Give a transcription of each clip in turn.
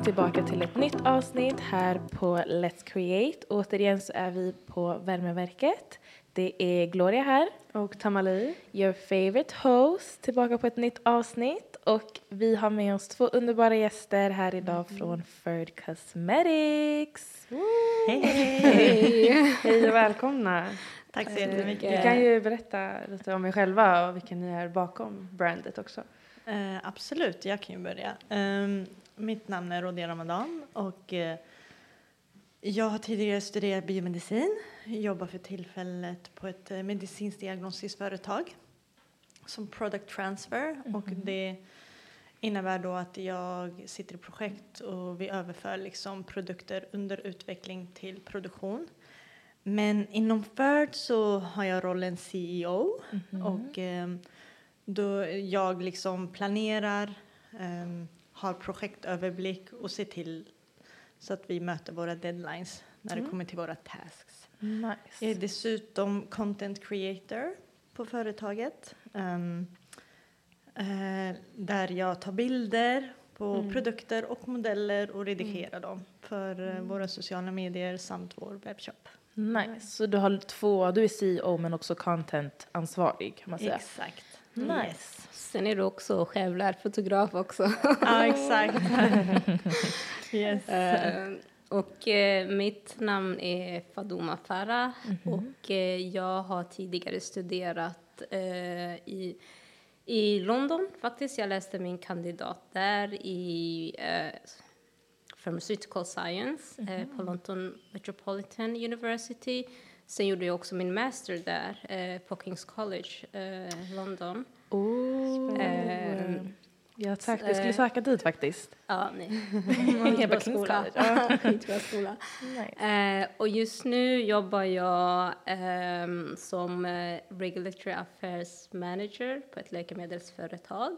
Välkomna tillbaka till ett nytt avsnitt här på Let's Create. Återigen så är vi på Värmeverket. Det är Gloria här. Och Tamali. Your favorite host, tillbaka på ett nytt avsnitt. Och vi har med oss två underbara gäster här idag Mm. från Ferd Cosmetics. Hej! Hej och välkomna. Tack så jättemycket. Ni kan ju berätta lite om er själva och vilka ni är bakom brandet också. Eh, absolut, jag kan ju börja. Ehm, mitt namn är Rodia Ramadan och eh, jag har tidigare studerat biomedicin. Jobbar för tillfället på ett eh, medicinskt diagnostiskt företag som product transfer och det innebär då att jag sitter i projekt och vi överför liksom produkter under utveckling till produktion. Men inom Ferd så har jag rollen CEO och ehm, då jag liksom planerar, ehm, har projektöverblick och ser till så att vi möter våra deadlines när det kommer till våra tasks. Jag är Nice. dessutom content creator på företaget. ehm, eh, där jag tar bilder på produkter och modeller och redigerar dem för eh, våra sociala medier samt vår webbshop. Nice. Så du har två, du är CEO men också content-ansvarig kan man säga. Exakt. Nice. Sen är du också självlärd fotograf också. Ja, exakt. yes. Eh, och eh, mitt namn är Fadouma Farah Mhm. och eh, jag har tidigare studerat eh, i, i London faktiskt. Jag läste min kandidat där i eh, Pharmaceutical Science eh, Mhm. på London Metropolitan University. Sen gjorde jag också min master där eh, på Kings College, eh, London. Oh. Eh, Ja tack, jag skulle eh, söka dit faktiskt. Ja, nej. Skitbra Skitbra skola. skola. Skitbra skola. Nice. Eh, och just nu jobbar jag ehm, som eh, Regulatory Affairs Manager på ett läkemedelsföretag.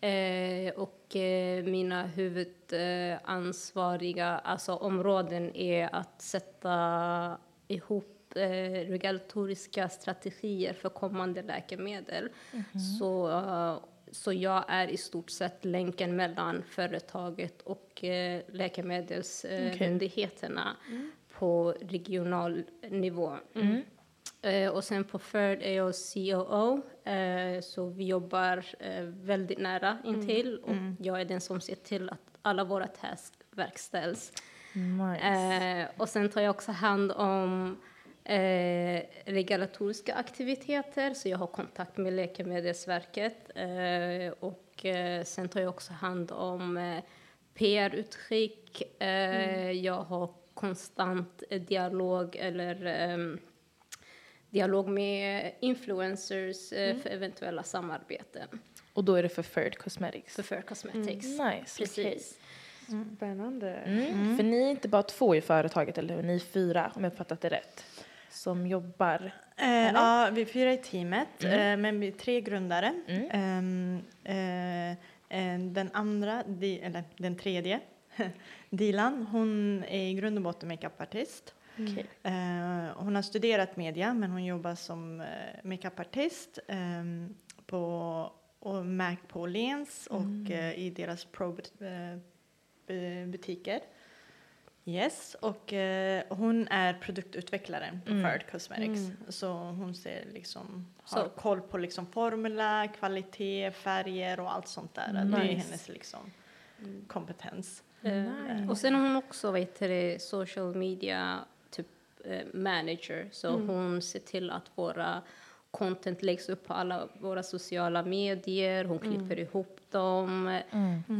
Eh, och eh, mina huvudansvariga alltså områden är att sätta ihop eh, regulatoriska strategier för kommande läkemedel. Så, eh, så jag är i stort sett länken mellan företaget och eh, läkemedelsmyndigheterna på regional nivå. Eh, och sen på Ferd är jag COO, eh, så vi jobbar eh, väldigt nära intill och jag är den som ser till att alla våra tasks verkställs. nice. Eh, och sen tar jag också hand om eh, regulatoriska aktiviteter, så jag har kontakt med Läkemedelsverket. Eh, och eh, sen tar jag också hand om eh, PR-utskick. Eh, Jag har konstant eh, dialog eller ehm, dialog med influencers eh, för eventuella samarbeten Och då är det för Ferd Cosmetics. för Fair Cosmetics. Nice, Precis. Spännande. Mm. För ni är inte bara två i företaget, eller hur? Ni är fyra, om jag uppfattat det rätt, som jobbar. Eh, ja, vi är fyra i teamet, eh, men vi är tre grundare. Mm. Ehm, eh, eh, den andra, di, eller den tredje, Dilan, hon är i grund och botten makeupartist. Eh, hon har studerat media, men hon jobbar som eh, makeupartist eh, på och Mac på Åhléns och eh, i deras pro-butiker. Yes, och eh, hon är produktutvecklare på Mm. Ferd Cosmetics. Mm. Så hon ser liksom, Så- har koll på liksom formula, kvalitet, färger och allt sånt där. Det är Nice. hennes liksom kompetens. Eh, Nice. Och sen har hon också vad heter det, social media typ eh, manager. Så hon ser till att våra content läggs upp på alla våra sociala medier. Hon klipper ihop dem.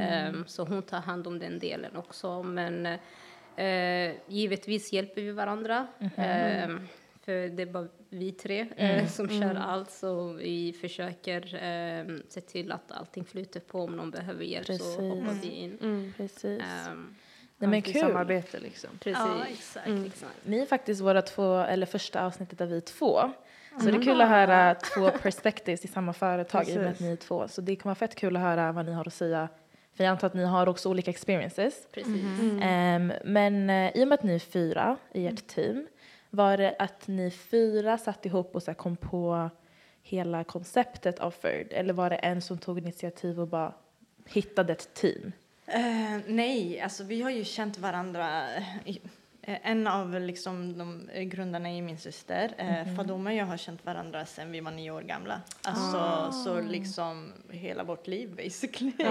Ehm, så hon tar hand om den delen också. Men eh, givetvis hjälper vi varandra. Ehm, för det är bara vi tre eh, som kör allt. Så vi försöker eh, se till att allting flyter på. Om någon behöver hjälp så Precis. hoppar vi in. Mm. Precis. Ehm, Nej, men kul. samarbete liksom. Precis, Ja, exakt. Mm. exakt. Ni är faktiskt våra två, eller första avsnittet av vi två. Så det är kul att höra två perspectives i samma företag i och med att Precis. ni är två. Så det kommer vara fett kul att höra vad ni har att säga. För jag antar att ni har också olika experiences. Precis. Ehm, men eh, i och med att ni är fyra i ert team, var det att ni fyra satt ihop och så här, kom på hela konceptet av Ferd? Eller var det en som tog initiativ och bara hittade ett team? Eh, nej, alltså vi har ju känt varandra. i- En av liksom de eh, grundarna är min syster. Eh, Fadoma och jag har känt varandra sedan vi var nio år gamla. Alltså så liksom hela vårt liv basically.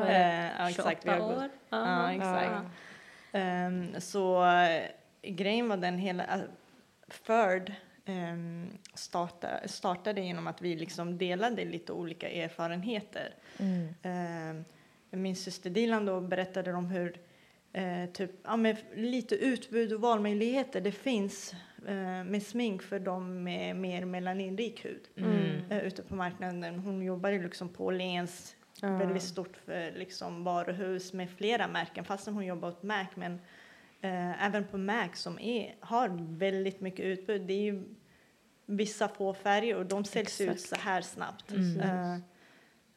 Eh, ja, exakt. Vi 28 har gått- år. Ja, exakt. Ehm, så eh, grejen var den hela, uh, Ferd um, starta, startade genom att vi liksom delade lite olika erfarenheter. Ehm, min syster Dilan då berättade om hur eh, typ, ja, med lite utbud och valmöjligheter det finns eh, med smink för de med mer melaninrik hud Mm. eh, ute på marknaden. Hon jobbar ju liksom på Åhléns Ja. väldigt stort för, liksom, varuhus med flera märken fastän hon jobbar åt Mac. Men eh, även på Mac som är, har väldigt mycket utbud. Det är ju vissa få färger och de säljs ut så här snabbt. Eh,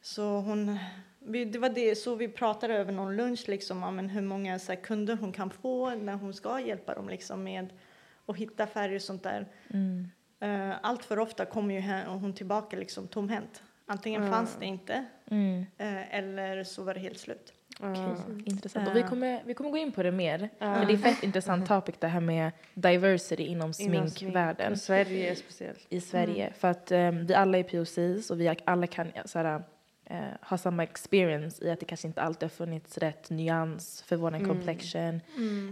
så hon, vi, det var det, så vi pratade över någon lunch liksom om men hur många så här, kunder hon kan få när hon ska hjälpa dem liksom med att hitta färger och sånt där. Mm. Uh, allt för ofta kommer ju hon tillbaka liksom tomhänt. Antingen fanns det inte Mm. eh, eller så var det helt slut. Okej, intressant. Ja. Och vi kommer, vi kommer gå in på det mer. För det är fett intressant topic det här med diversity inom sminkvärlden smink. Och Sverige speciellt. i Sverige. För att um, vi alla är POCs och vi alla kan ja, såhär, eh, ha samma experience i att det kanske inte alltid har funnits rätt nyans för vår complexion.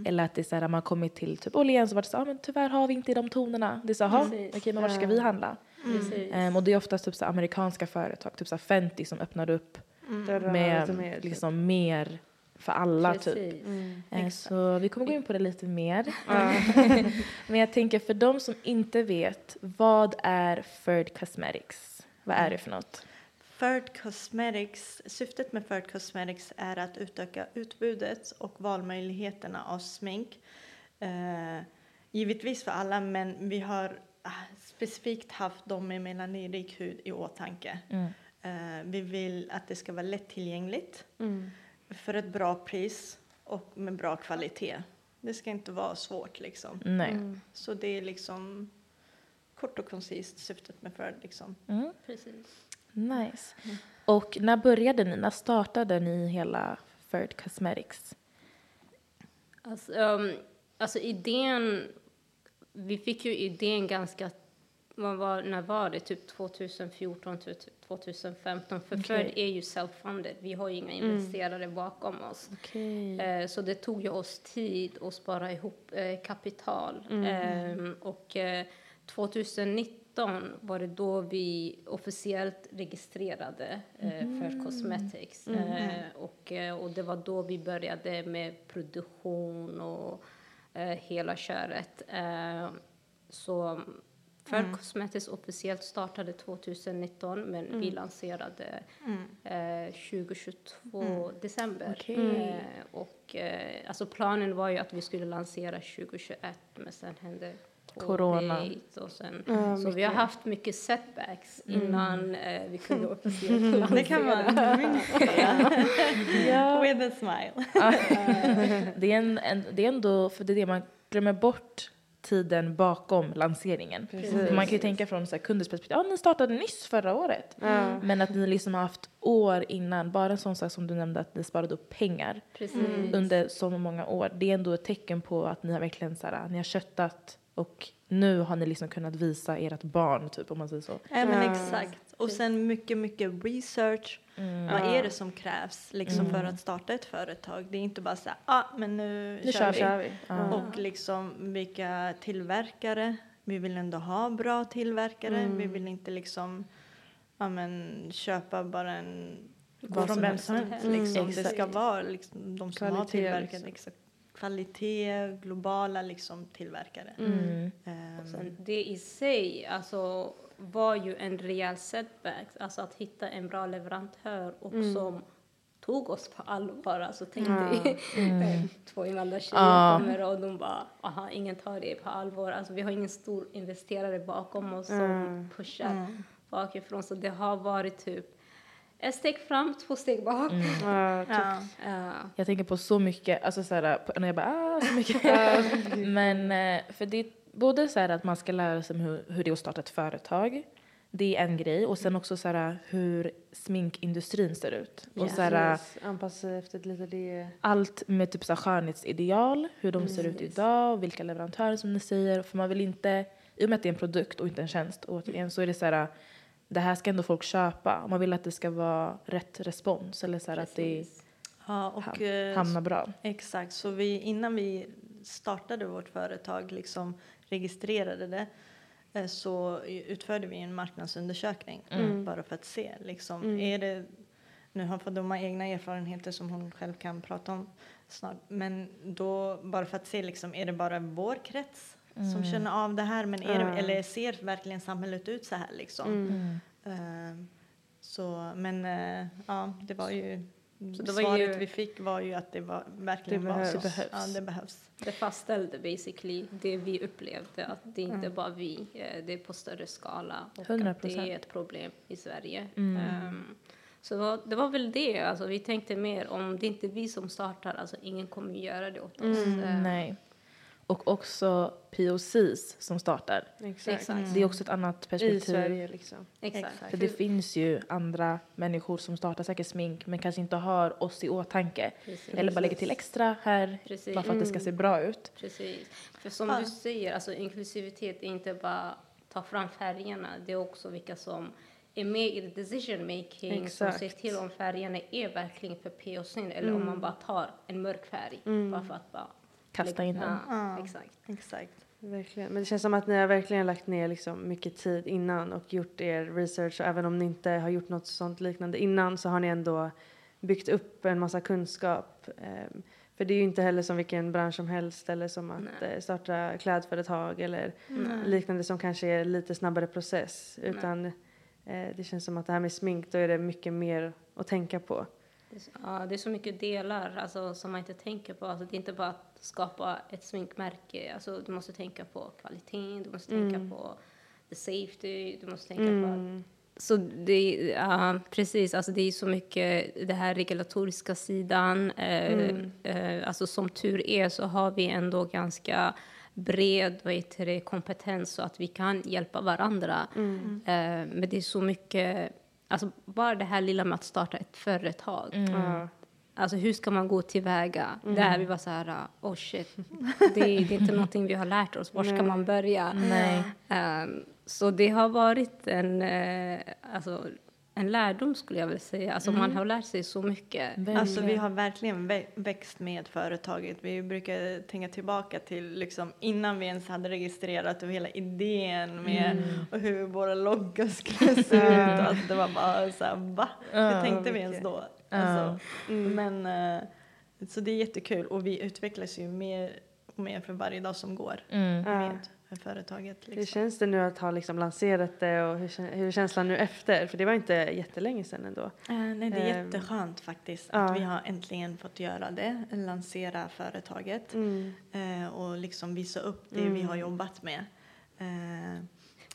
Eller att det är såhär, man har kommit till typ Åhléns och varit så ah, men tyvärr har vi inte i de tonerna. Det är så, "Jaha, okej men var ska vi handla? Precis. Ehm, och det är oftast typ så amerikanska företag, typ så Fenty som öppnade upp Dörrar med mer, typ. liksom mer för alla typ. Precis. Eh, Så vi kommer gå in på det lite mer. Men jag tänker för de som inte vet, vad är Ferd Cosmetics? Vad är det för något? Ferd Cosmetics, syftet med Ferd Cosmetics är att utöka utbudet och valmöjligheterna av smink. Eh, givetvis för alla, men vi har ah, specifikt haft de med melaninrik hud i åtanke. Eh, vi vill att det ska vara lättillgängligt Mm. för ett bra pris och med bra kvalitet. Det ska inte vara svårt liksom. Nej. Så det är liksom kort och koncist syftet med Ferd liksom. Mm. Precis. Nice. Mm. Och när började ni? När startade ni hela Ferd Cosmetics? Alltså, um, alltså idén... Vi fick ju idén ganska... Var, när var det? Typ 2014, 2015. Typ För okay. Ferd är ju self-funded. Vi har ju inga mm. investerare mm. bakom oss. Okay. Eh, så det tog ju oss tid att spara ihop eh, kapital. Mm. Ehm, eh, och 2019 2017 var det då vi officiellt registrerade eh, mm. för Cosmetics. Mm. Eh, och, eh, och det var då vi började med produktion och hela köret. så för mm. Cosmetics officiellt startade 2019 men mm. vi lanserade mm. eh, 2022 mm. december. Okay. Eh, och, eh, alltså planen var ju att vi skulle lansera 2021 men sen hände Corona. Och sen, Ja, så vi har haft mycket setbacks innan eh, vi kunde officiellt lansera. Det kan man. Ja. With a smile. det, är en, en, det är ändå, för det är det man glömmer bort tiden bakom lanseringen. Precis. Man kan ju tänka från så här, kundens perspektiv, ja ni startade nyss förra året. Ja. Men att ni liksom har haft år innan, bara en sån sak som du nämnde att ni sparade upp pengar Precis. under så många år. Det är ändå ett tecken på att ni har verkligen så här, ni har köttat och nu har ni liksom kunnat visa ert barn typ om man säger så. Ja, men exakt. Och sen mycket, mycket research. Mm. Vad är det som krävs liksom för att starta ett företag? Det är inte bara så här, ah, men nu, Nu kör, kör vi. vi. Ja. Och liksom vilka tillverkare. Vi vill ändå ha bra tillverkare. Mm. Vi vill inte liksom ja, men, köpa bara en Vad från som vem helst. som helst. Mm. Liksom. Det ska vara liksom, de som har Kvalitet, tillverkat liksom. exakt, kvalitet, globala liksom, tillverkare. Mm. Ehm, Sen det i sig alltså, var ju en rejäl setback. Alltså att hitta en bra leverantör och som tog oss på allvar. Alltså tänk dig två invandrartjejer kommer och de bara, aha, ingen tar det på allvar. Alltså vi har ingen stor investerare bakom oss som Mm. pushar bakifrån. Så det har varit typ ett steg fram, två steg bak. Ja, typ. ja. Ja. Jag tänker på så mycket, alltså så här, på- när jag bara ah, så mycket. Men eh, för det är både så här att man ska lära sig hur, hur det är att starta ett företag. Det är en grej. Och sen också så här hur sminkindustrin ser ut. Och så här, Precis. Anpassa efter lite det. allt med typ så här skönhetsideal, hur de ser ut idag, och vilka leverantörer som ni säger. För man vill inte, i och med att det är en produkt och inte en tjänst, återigen, så är det så här, det här ska ändå folk köpa. Man vill att det ska vara rätt respons eller så här att det ja, och eh, hamnar bra. Exakt, så vi, innan vi startade vårt företag, liksom registrerade det, eh, så utförde vi en marknadsundersökning bara för att se. Liksom, är det, nu har Fadoma egna erfarenheter som hon själv kan prata om snart, men då bara för att se, liksom, är det bara vår krets som känner av det här, men är det, eller ser verkligen samhället ut så här? Liksom? Mm. Eh, så, men eh, ja, det var ju Så det var Svaret ju- vi fick var ju att det var, verkligen Det var så. behövs. Ja, det behövs. Det fastställde basically det vi upplevde, att det inte Mm. bara vi, eh, det är på större skala och 100%. att det är ett problem i Sverige. Mm. Ehm, så det var, det var väl det, alltså, vi tänkte mer om det inte är vi som startar, alltså ingen kommer göra det åt oss. Mm. Ehm, Nej. Och också POCs som startar. Exakt. Exakt. Det är också ett annat I perspektiv. Sverige liksom. Exakt. För det finns ju andra människor som startar säkert smink men kanske inte har oss i åtanke. Precis. Eller bara lägger till extra här Precis. bara för att det ska se bra ut. Precis. För som Ja. du säger, alltså inklusivitet är inte bara ta fram färgerna, det är också vilka som är med i the decision making Exakt. som ser till om färgerna är verkligen för POCn eller om man bara tar en mörk färg bara för att bara Kasta in den. Ja, Ja. exakt. Exakt. Verkligen. Men det känns som att ni har verkligen lagt ner liksom mycket tid innan och gjort er research. Och även om ni inte har gjort något sånt liknande innan så har ni ändå byggt upp en massa kunskap. Ehm, för det är ju inte heller som vilken bransch som helst eller som att Nej. eh, starta klädföretag eller Nej. liknande som kanske är lite snabbare process. Utan eh, det känns som att det här med smink, då är det mycket mer att tänka på. Ja, det är så mycket delar alltså, som man inte tänker på. Alltså, det är inte bara att skapa ett sminkmärke. Alltså, du måste tänka på kvaliteten, du måste tänka på the safety, du måste tänka på Mm. Så det, ja, precis, alltså det är så mycket det här regulatoriska sidan. Eh, eh, alltså som tur är så har vi ändå ganska bred vad heter det, kompetens så att vi kan hjälpa varandra. Eh, men det är så mycket, alltså bara det här lilla med att starta ett företag. Ja. Alltså hur ska man gå tillväga? Där vi var så här, oh shit, det, är- det är inte någonting vi har lärt oss. Var ska man börja? Nej. Ehm, så det har varit en, eh, alltså, en lärdom skulle jag vilja säga. Alltså man har lärt sig så mycket. Alltså vi har verkligen vä- växt med företaget. Vi brukar tänka tillbaka till liksom innan vi ens hade registrerat och hela idén med och hur våra loggor skulle se ut. Alltså det var bara så här, va? Hur tänkte vi ens då? Alltså, Men eh, så det är jättekul och vi utvecklas ju mer och mer för varje dag som går Mm. med företaget. Hur Liksom. känns det nu att ha liksom lanserat det och hur, hur är känslan nu efter? För det var inte jättelänge sedan ändå. Eh, nej, det är Ehm, jätteskönt faktiskt ja. att vi har äntligen fått göra det, lansera företaget. Mm. eh, och liksom visa upp det vi har jobbat med. Eh,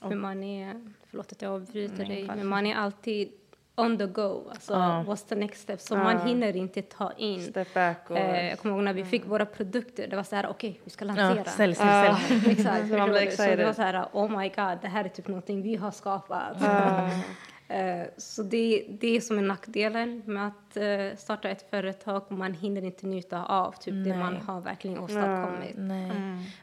Men man är, förlåt att jag avbryter Nej, dig, men man är alltid on the go. Alltså, Ja. what's the next step? Så Ja. man hinner inte ta in. Step back och... Eh, jag kommer ihåg när vi fick våra produkter, det var så här, okej, vi ska lansera. Ja, sälj, sälj, sälj. Exakt, man blir du? så det var excited. så här, oh my god, det här är typ någonting vi har skapat. Ja. Eh, Så det, det är som är nackdelen med att eh, starta ett företag. Man hinner inte njuta av typ det man har verkligen åstadkommit. Nej.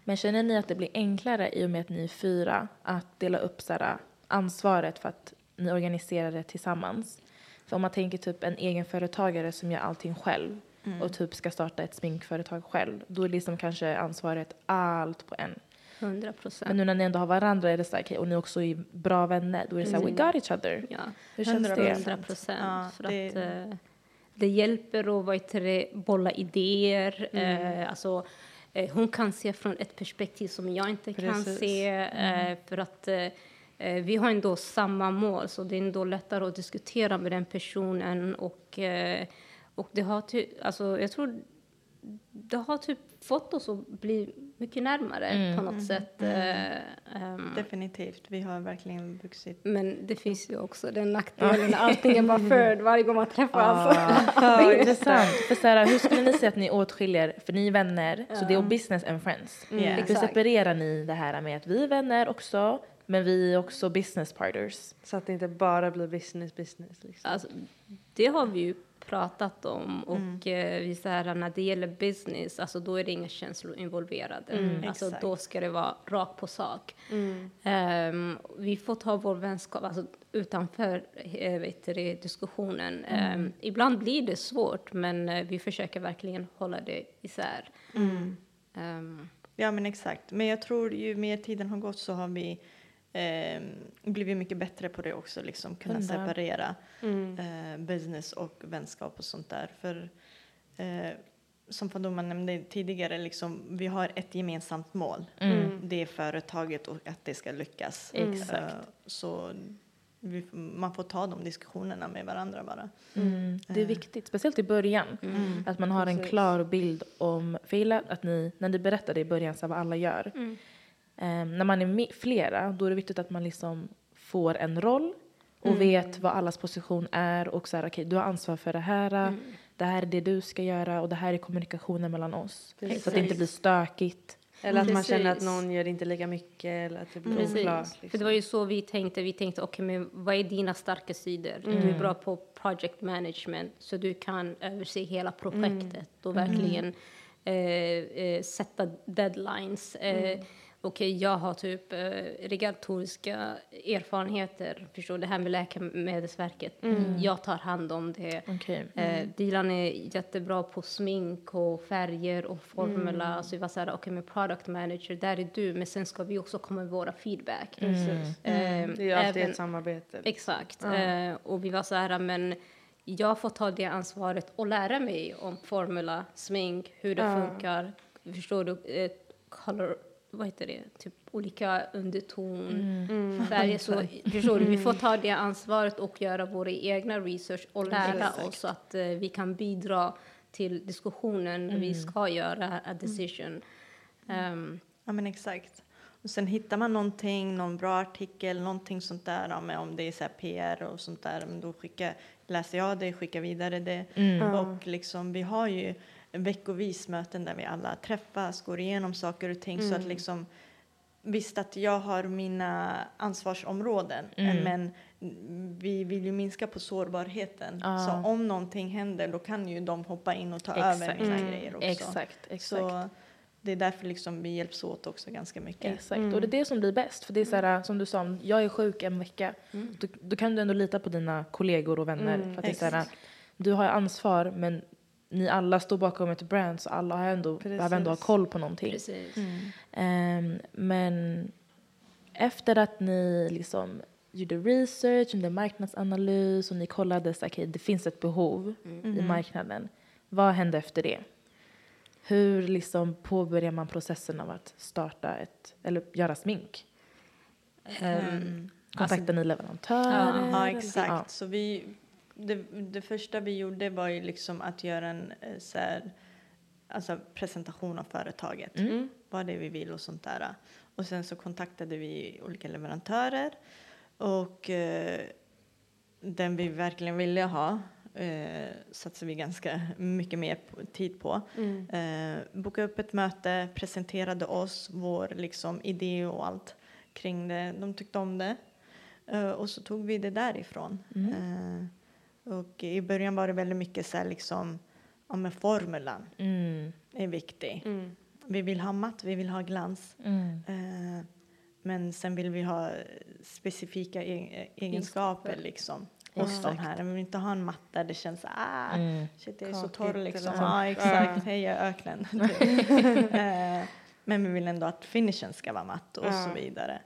Men känner ni att det blir enklare i och med att ni är fyra att dela upp så här, ansvaret för att ni organiserar det tillsammans? För om man tänker typ en egenföretagare som gör allting själv och typ ska starta ett sminkföretag själv, då är liksom kanske ansvaret allt på en. 100% Men procent. nu när ni ändå har varandra är det så här, okej, och ni också är bra vänner, då är det så här, we got each other. Ja, Hur känns det? 100 procent. Ja, för det- att eh, det hjälper att vad heter det, bolla idéer. Eh, alltså, eh, hon kan se från ett perspektiv som jag inte kan Precis. se. Eh, för att vi har ändå samma mål, så det är ändå lättare att diskutera med den personen. Och, eh, och det har ty- alltså, jag tror det har typ fått oss att bli mycket närmare på något sätt. Eh, ehm, Definitivt. Vi har verkligen vuxit. men det finns ju också den nackdelen allting är bara förd varje gång man träffas. Ja, intressant. För så här, hur skulle ni säga att ni åtskiljer, för ni är vänner, så det är business and friends. Yeah. Hur separerar ni det här med att vi är vänner också, men vi är också business partners? Så att det inte bara blir business, business. Liksom. Alltså, det har vi ju pratat om och eh, vi så här, när det gäller business, alltså då är det inga känslor involverade. Alltså Exakt. då ska det vara rakt på sak. Mm. Ehm, vi får ta vår vänskap alltså, utanför eh, vet du, diskussionen. Ehm, ibland blir det svårt, men eh, vi försöker verkligen hålla det isär. Ehm, Ja, men exakt. Men jag tror ju mer tiden har gått så har vi eh, blivit mycket bättre på det också, liksom kunna Hundra. separera Mm. eh, business och vänskap och sånt där. För eh, som Faduma nämnde tidigare, liksom, vi har ett gemensamt mål. Mm. Det är företaget och att det ska lyckas. Exakt. Eh, så vi, man får ta de diskussionerna med varandra bara. Mm. Det är viktigt, speciellt i början. Att man har en Precis. klar bild om, för jag gillar att ni, när ni berättade i början så vad alla gör. Ehm, när man är flera, då är det viktigt att man liksom får en roll och vet vad allas position är och så här, okej, du har ansvar för det här, det här är det du ska göra och det här är kommunikationen mellan oss. Så att det inte blir stökigt. Eller att man känner att Precis. någon gör inte lika mycket eller att det blir Precis. oklart. För Liksom. det var ju så vi tänkte. Vi tänkte, okej, men vad är dina starka sidor? Du är bra på project management, så du kan överse hela projektet och verkligen eh, eh, sätta deadlines. Eh, Okej, jag har typ eh, regulatoriska erfarenheter, förstår det här med Läkemedelsverket. Jag tar hand om det. Okej. Eh, Dilan är jättebra på smink och färger och formula. Så vi var så här, okej, med product manager, där är du, men sen ska vi också komma med våra feedback. Precis. Eh, Det är ju alltid även- ett samarbete. Exakt. Eh, och vi var så här, men jag får ta det ansvaret och lära mig om formula, smink, hur det funkar. Förstår du? Eh, color, vad heter det? Typ olika underton, Mm. färger. Så, förstår du? Vi får ta det ansvaret och göra våra egna research och lära oss så att eh, vi kan bidra till diskussionen när vi ska göra a decision. Ehm, Ja men exakt. Och sen hittar man någonting, någon bra artikel, någonting sånt där, ja, om det är så här PR och sånt där, men då skickar, läser jag det, skickar vidare det. Och liksom, vi har ju veckovis möten där vi alla träffas, går igenom saker och ting så att liksom Visst att jag har mina ansvarsområden men vi vill ju minska på sårbarheten. Ja. Så om någonting händer då kan ju de hoppa in och ta över Exakt. mina Mm. grejer också. Exakt, exakt. Så det är därför liksom vi hjälps åt också ganska mycket. Exakt, och det är det som blir bäst. För det är så här, som du sa, om jag är sjuk en vecka, då, då kan du ändå lita på dina kollegor och vänner. Mm, för att det är så här, du har ansvar, men ni alla står bakom ett brand, så alla har ändå, behöver ändå ha koll på någonting. precis. Ehm, men efter att ni liksom gjorde research, gjorde marknadsanalys och ni kollade så okay, det finns ett behov i marknaden. Vad hände efter det? Hur liksom påbörjar man processen av att starta ett, eller göra smink? Ehm, Kontaktar ni leverantörer? Ja, eller? exakt. Ja. Så vi, det, det första vi gjorde var ju liksom att göra en eh, så här, alltså presentation av företaget. Mm. Vad det är vi vill och sånt där. Och sen så kontaktade vi olika leverantörer och eh, den vi verkligen ville ha eh, satsade vi ganska mycket mer tid på. Mm. Eh, bokade upp ett möte, presenterade oss, vår liksom, idé och allt kring det. De tyckte om det. Eh, och så tog vi det därifrån. Mm. Och i början var det väldigt mycket så här liksom, ja men formulan Mm. är viktig. Mm. Vi vill ha matt, vi vill ha glans. Mm. Eh, men sen vill vi ha specifika e- egenskaper liksom. Hos de här. Vi vill inte ha en matt där det känns ah, Mm. shit jag är så Kakigt torr liksom. så. Ja exakt, hej jag är öknen. Eh, men vi vill ändå att finishen ska vara matt och Ja. så vidare.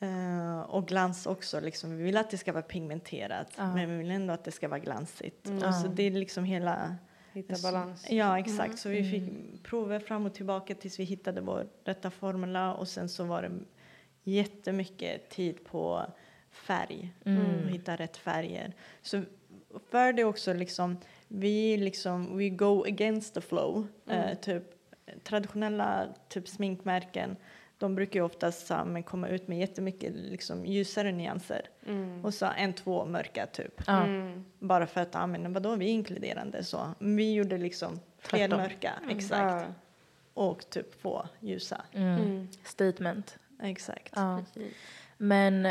Eh, och glans också, liksom. vi vill att det ska vara pigmenterat Ja. men vi vill ändå att det ska vara glansigt. Mm. Och så det är liksom hela Hitta balans. Ja, exakt. Så vi Mm. fick prova fram och tillbaka tills vi hittade vår rätta formula och sen så var det jättemycket tid på färg Mm. och hitta rätt färger. Så för det också liksom, vi liksom, we go against the flow. Mm. Eh, typ traditionella typ sminkmärken, de brukar ju oftast så, men komma ut med jättemycket liksom, ljusare nyanser Mm. och så en, två mörka typ. Mm. Bara för att, ja men vadå, vi är inkluderande så. Vi gjorde liksom fler mörka, exakt. Ja. Och typ få ljusa. Mm. Mm. Statement. Exakt. Ja. Men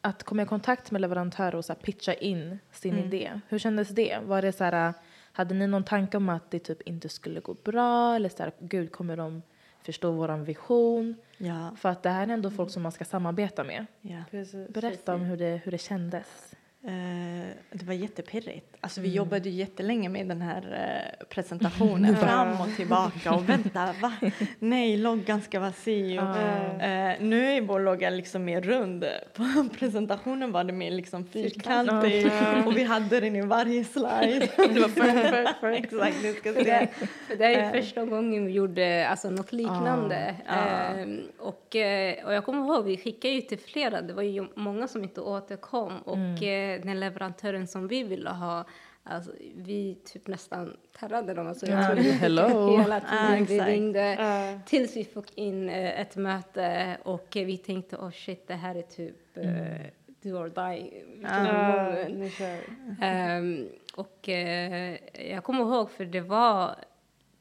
att komma i kontakt med leverantörer och så här pitcha in sin Mm. idé, hur kändes det? Var det så här, hade ni någon tanke om att det typ inte skulle gå bra eller så här, gud kommer de förstå våran vision? Ja. För att det här är ändå folk som man ska samarbeta med. ja. Precis. Berätta om hur det, hur det kändes. Eh, det var jättepirrigt. Alltså vi Mm. jobbade ju jättelänge med den här eh, presentationen fram och tillbaka och vänta, va? Nej, loggan ska vara si. Och, eh, nu är vår logga liksom mer rund. På presentationen var det mer liksom fyrkantig och vi hade den i varje slide. det var för, exakt, du ska se. det, det är första gången vi gjorde alltså, något liknande. Ehm, och, och jag kommer ihåg, vi skickade ju till flera, det var ju många som inte återkom. Och Mm. Den leverantören som vi ville ha, alltså, vi typ nästan terrade dem. Alltså, Ja, jag tror hello. hela tiden vi ringde. Tills vi fick in eh, ett möte och vi tänkte, oh shit, det här är typ eh, do or die. Ehm, och eh, jag kommer ihåg, för det var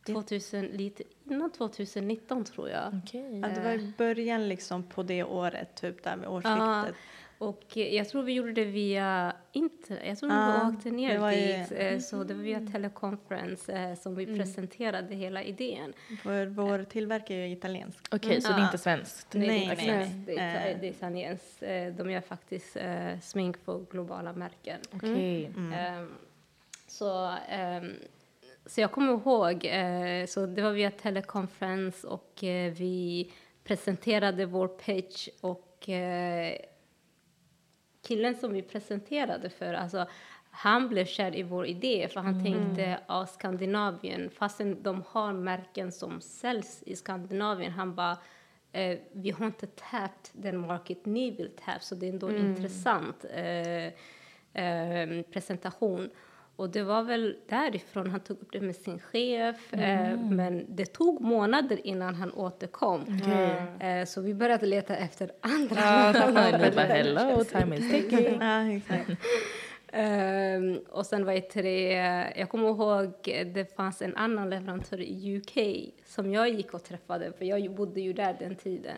2000, lite innan 2019 tror jag. Okej. Ja, det var i början liksom på det året, typ där med årsskiftet. Och eh, jag tror vi gjorde det via internet. Jag tror Ja, vi åkte ner det ju- dit. eh, Så det var via teleconference eh, som vi presenterade hela idén. För vår tillverkare är italiensk. Okej, så det är inte svenskt? Nej, Nej, är nej. Det är, det är italienskt. De gör faktiskt smink för globala märken. Okej. Mm. Ehm, så, ehm, så jag kommer ihåg, så det var via telekonferens och vi presenterade vår pitch och killen som vi presenterade för, alltså han blev kär i vår idé för han tänkte ja, Skandinavien, fastän de har märken som säljs i Skandinavien, han bara eh, vi har inte tappat den market ni vill tap så det är ändå en intressant eh, eh, presentation. Och det var väl därifrån han tog upp det med sin chef. Eh, men det tog månader innan han återkom. Eh, så vi började leta efter andra Ni bara hello, time is ticking. Ja, exakt. Ehm, och sen var det tre, jag kommer ihåg det fanns en annan leverantör i UK som jag gick och träffade för jag bodde ju där den tiden.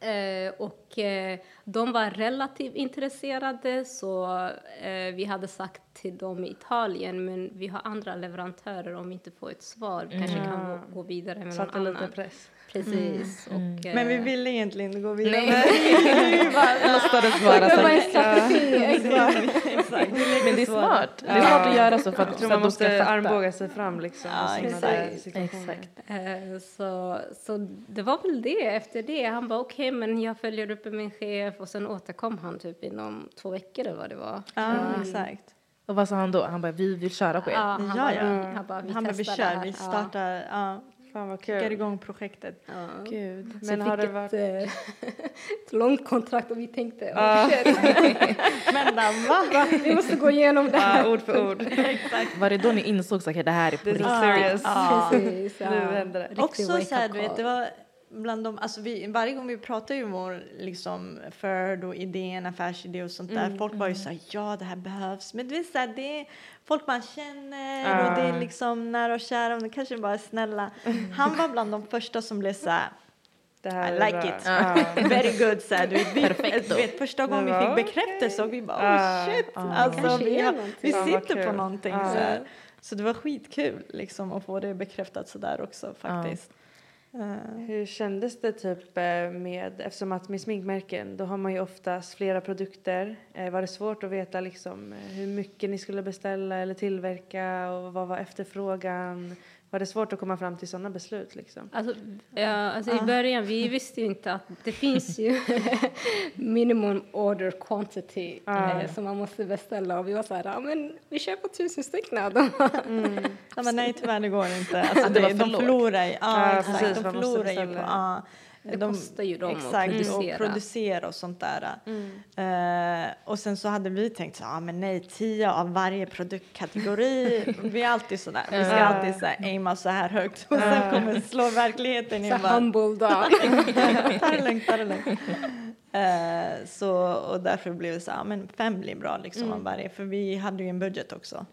Eh, och eh, de var relativt intresserade så eh, vi hade sagt till dem i Italien men vi har andra leverantörer om vi inte får ett svar. Vi kanske kan gå, gå vidare med någon Satte lite annan. press. Precis. Och, eh, Men vi ville egentligen gå vidare. Nej. Låtsades bara det så var en här. strategi. exakt. Men det är smart. Det är smart att göra så för Jag att, tror så man måste armbåga sig fram liksom. Ja, exakt. Exakt. Eh, Så, så det var väl det efter det. Han bara okej, men jag följer upp med min chef och sen återkom han typ inom två veckor eller vad det var. Ja, Mm. exakt. Och vad sa han då? Han bara, vi vill köra på er. Ja, han, Ja, bara, ja. han bara, vi Han bara, vi kör, det här. vi startar, ja, Fan vad kickar kul. igång projektet. Ja. Gud. Så Men har det varit... ett, eh, ett långt kontrakt och vi tänkte Ja. Men va? va? vi måste gå igenom det här. Ja, ord för ord. Var det då ni insåg att det här är på riktigt? serious. Ja. Precis, ja. Nu händer det. Riktig Också så här, du vet, det var bland de, alltså vi, varje gång vi pratar ju om vår liksom förd och idén, affärsidé och sånt där, folk var ju så här, ja det här behövs, men det är så här, det är folk man känner och det är liksom nära och kära, och det kanske bara är snälla. Han var bland de första som blev så här, Det här I like bra. it. Ja. Very good. Så här, du vet, vi, vet, första gången vi fick bekräftelse och vi bara oh shit. ja. Alltså, vi, har, vi sitter på någonting. Så, här. så det var skitkul liksom, att få det bekräftat så där också faktiskt. Eh. Hur kändes det typ eh, med, eftersom att med sminkmärken då har man ju oftast flera produkter. Eh, var det svårt att veta liksom hur mycket ni skulle beställa eller tillverka och vad var efterfrågan? Var det svårt att komma fram till sådana beslut liksom? Alltså, ja, alltså I början vi visste ju inte att det finns ju minimum order quantity eh, som man måste beställa och vi var så här, ja men vi köper tusen stycken av dem. Ja, men nej, tyvärr det går inte. Alltså, Det var det, för de förlorar ju. Precis, de förlorar ju på... beställa. Det kostar ju dem att exakt, producera. och producera och sånt där. Eh, och sen så hade vi tänkt så ja men nej, tio av varje produktkategori. vi är alltid sådär, vi ska alltid så här, aima så här högt. Och sen kommer slå verkligheten in. Så bara, humble dog. ta det lugnt, ta det lugnt. Eh, så, och därför blev det så ja men fem blir bra liksom av varje. För vi hade ju en budget också.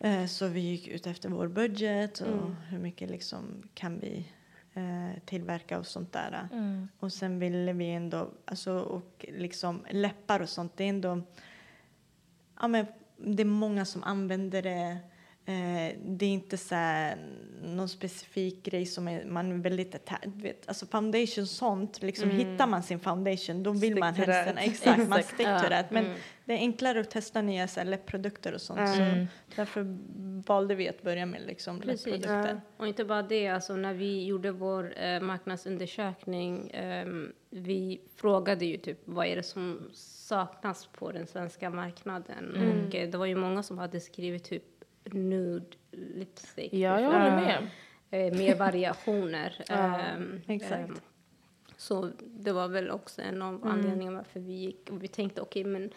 Eh, Så vi gick ut efter vår budget och hur mycket liksom kan vi eh, tillverka och sånt där. Och sen ville vi ändå, alltså och liksom läppar och sånt, det är ändå, ja men det är många som använder det. Eh, det är inte så här någon specifik grej som är, man är väldigt vet, alltså foundation sånt, liksom hittar man sin foundation då vill Stick man to helst den, exakt, man stick to Ja. that. Men det är enklare att testa nya så här, läppprodukter och sånt. Så därför valde vi att börja med liksom Precis. läppprodukter. Och inte bara det, alltså när vi gjorde vår eh, marknadsundersökning, ehm, vi frågade ju typ vad är det som saknas på den svenska marknaden? Och eh, det var ju många som hade skrivit typ nude lipstick. Ja, jag håller med. Eh, mer variationer. Ehm, exakt. ehm, så det var väl också en av anledningarna varför vi gick. Och vi tänkte okej, men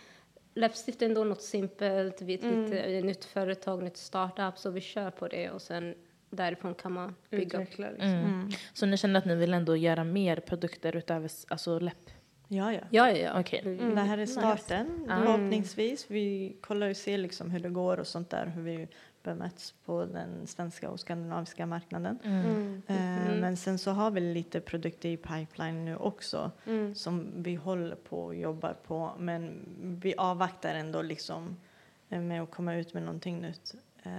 läppstift är ändå något simpelt. Vi är ett lite, nytt företag, nytt startup, så vi kör på det och sen därifrån kan man bygga. Utveckla liksom. Mm. Så ni kände att ni vill ändå göra mer produkter utöver alltså läpp? Ja, ja. Ja, ja, ja, okej. Det här är starten förhoppningsvis. Vi kollar och ser liksom hur det går och sånt där, hur vi bemöts på den svenska och skandinaviska marknaden. Eh, Men sen så har vi lite produkter i pipeline nu också som vi håller på och jobbar på. Men vi avvaktar ändå liksom eh, med att komma ut med någonting nytt eh,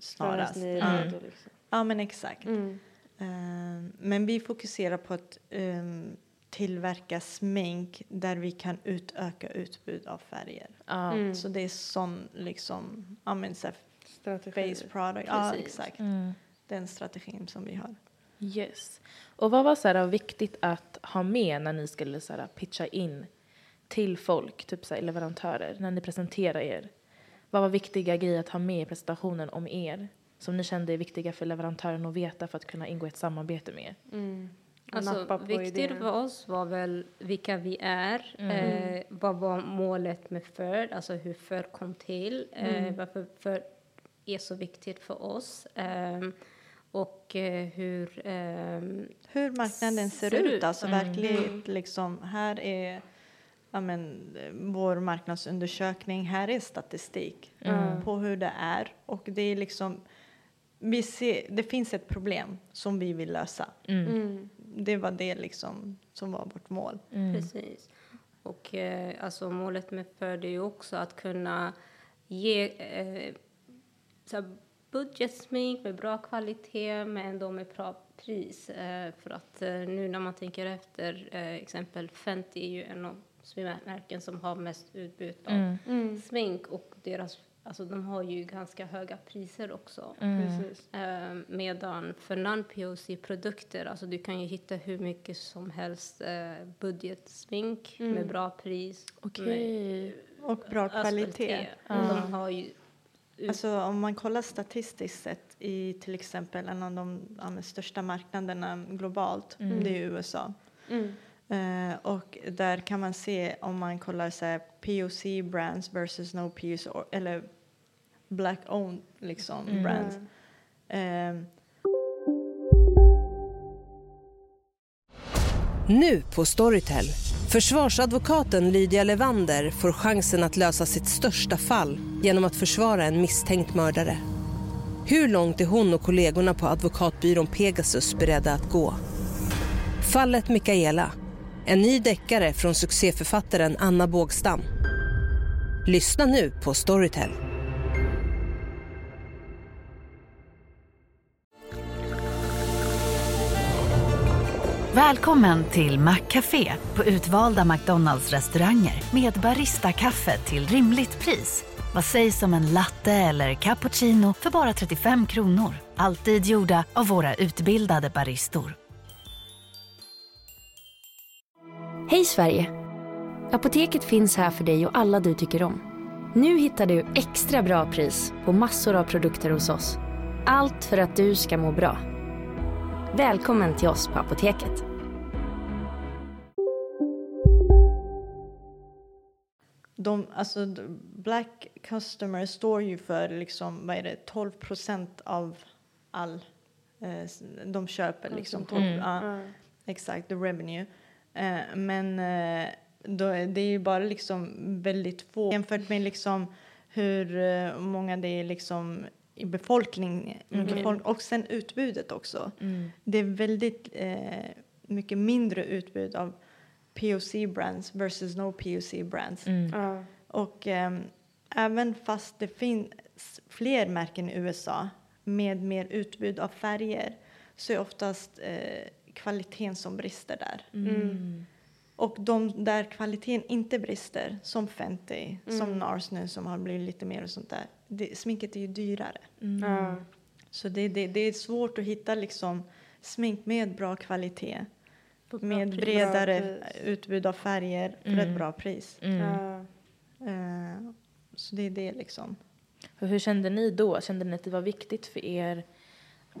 snarast. Liksom. ja, men exakt. Mm. Eh, Men vi fokuserar på att ehm, tillverka smink där vi kan utöka utbud av färger. Mm. Så det är sån liksom, ja men så Strategi. face product. Ja, exakt. Mm. Den strategin som vi har. Yes. Och vad var så här, viktigt att ha med när ni skulle så här, pitcha in till folk, typ så här, leverantörer, när ni presenterar er? Vad var viktiga grejer att ha med i presentationen om er? Som ni kände är viktiga för leverantören att veta för att kunna ingå ett samarbete med er? Mm. Och Alltså, viktigt idén. för oss var väl vilka vi är, eh, vad var målet med FIRD, alltså hur FIRD kom till, eh, varför FIRD är så viktigt för oss ehm, och eh, hur ehm, Hur marknaden ser, Ser ut, ut. alltså verkligen liksom, här är ja, men, vår marknadsundersökning, här är statistik på hur det är och det är liksom vi ser, det finns ett problem som vi vill lösa. Mm. Det var det liksom som var vårt mål. Precis. Och eh, alltså målet med FIRD är ju också att kunna ge eh, så budgetsmink med bra kvalitet men ändå med bra pris. Eh, för att eh, nu när man tänker efter, eh, exempel Fenty är ju en av smärken som har mest utbud av smink och deras Alltså de har ju ganska höga priser också. Precis. Eh, medan för non-POC-produkter, alltså du kan ju hitta hur mycket som helst eh, budgetsmink med bra pris. Okej. Och bra Alltså, kvalitet. Och de har ju Alltså om man kollar statistiskt sett i till exempel en av de ja, men största marknaderna globalt, det är USA. Mm. Eh, och där kan man se om man kollar så här, POC brands versus no POC or, eller black owned liksom brands. Eh, Nu på Storytel. Försvarsadvokaten Lydia Levander får chansen att lösa sitt största fall genom att försvara en misstänkt mördare. Hur långt är hon och kollegorna på advokatbyrån Pegasus beredda att gå? Fallet Mikaela. En ny deckare från succéförfattaren Anna Bågstam. Lyssna nu på Storytel. Välkommen till Maccafé på utvalda McDonalds restauranger med Baristakaffe till rimligt pris. Vad sägs om en latte eller cappuccino för bara 35 kronor? Alltid gjorda av våra utbildade baristor. Hej Sverige! Apoteket finns här för dig och alla du tycker om. Nu hittar du extra bra pris på massor av produkter hos oss. Allt för att du ska må bra. Välkommen till oss på Apoteket. De, alltså, black customers står ju för liksom, vad är det, 12 procent av all... Eh, de köper liksom 12, Mm. ja, exakt, the revenue. Eh, men eh, då, det är ju bara liksom väldigt få jämfört med liksom hur eh, många det är liksom i befolkning, befolk och sen utbudet också. Mm. Det är väldigt eh, mycket mindre utbud av POC-brands versus no POC-brands. Mm. Ja. Och ehm, även fast det finns fler märken i USA med mer utbud av färger så är oftast eh, kvaliteten som brister där. Mm. Och de där kvaliteten inte brister, som Fenty, som NARS nu som har blivit lite mer och sånt där, det, sminket är ju dyrare. Mm. Så det, det, det är svårt att hitta liksom smink med bra kvalitet. Med pris. bredare utbud av färger för Mm. ett bra pris. Mm. Eh, så det är det liksom. Och hur kände ni då? Kände ni att det var viktigt för er?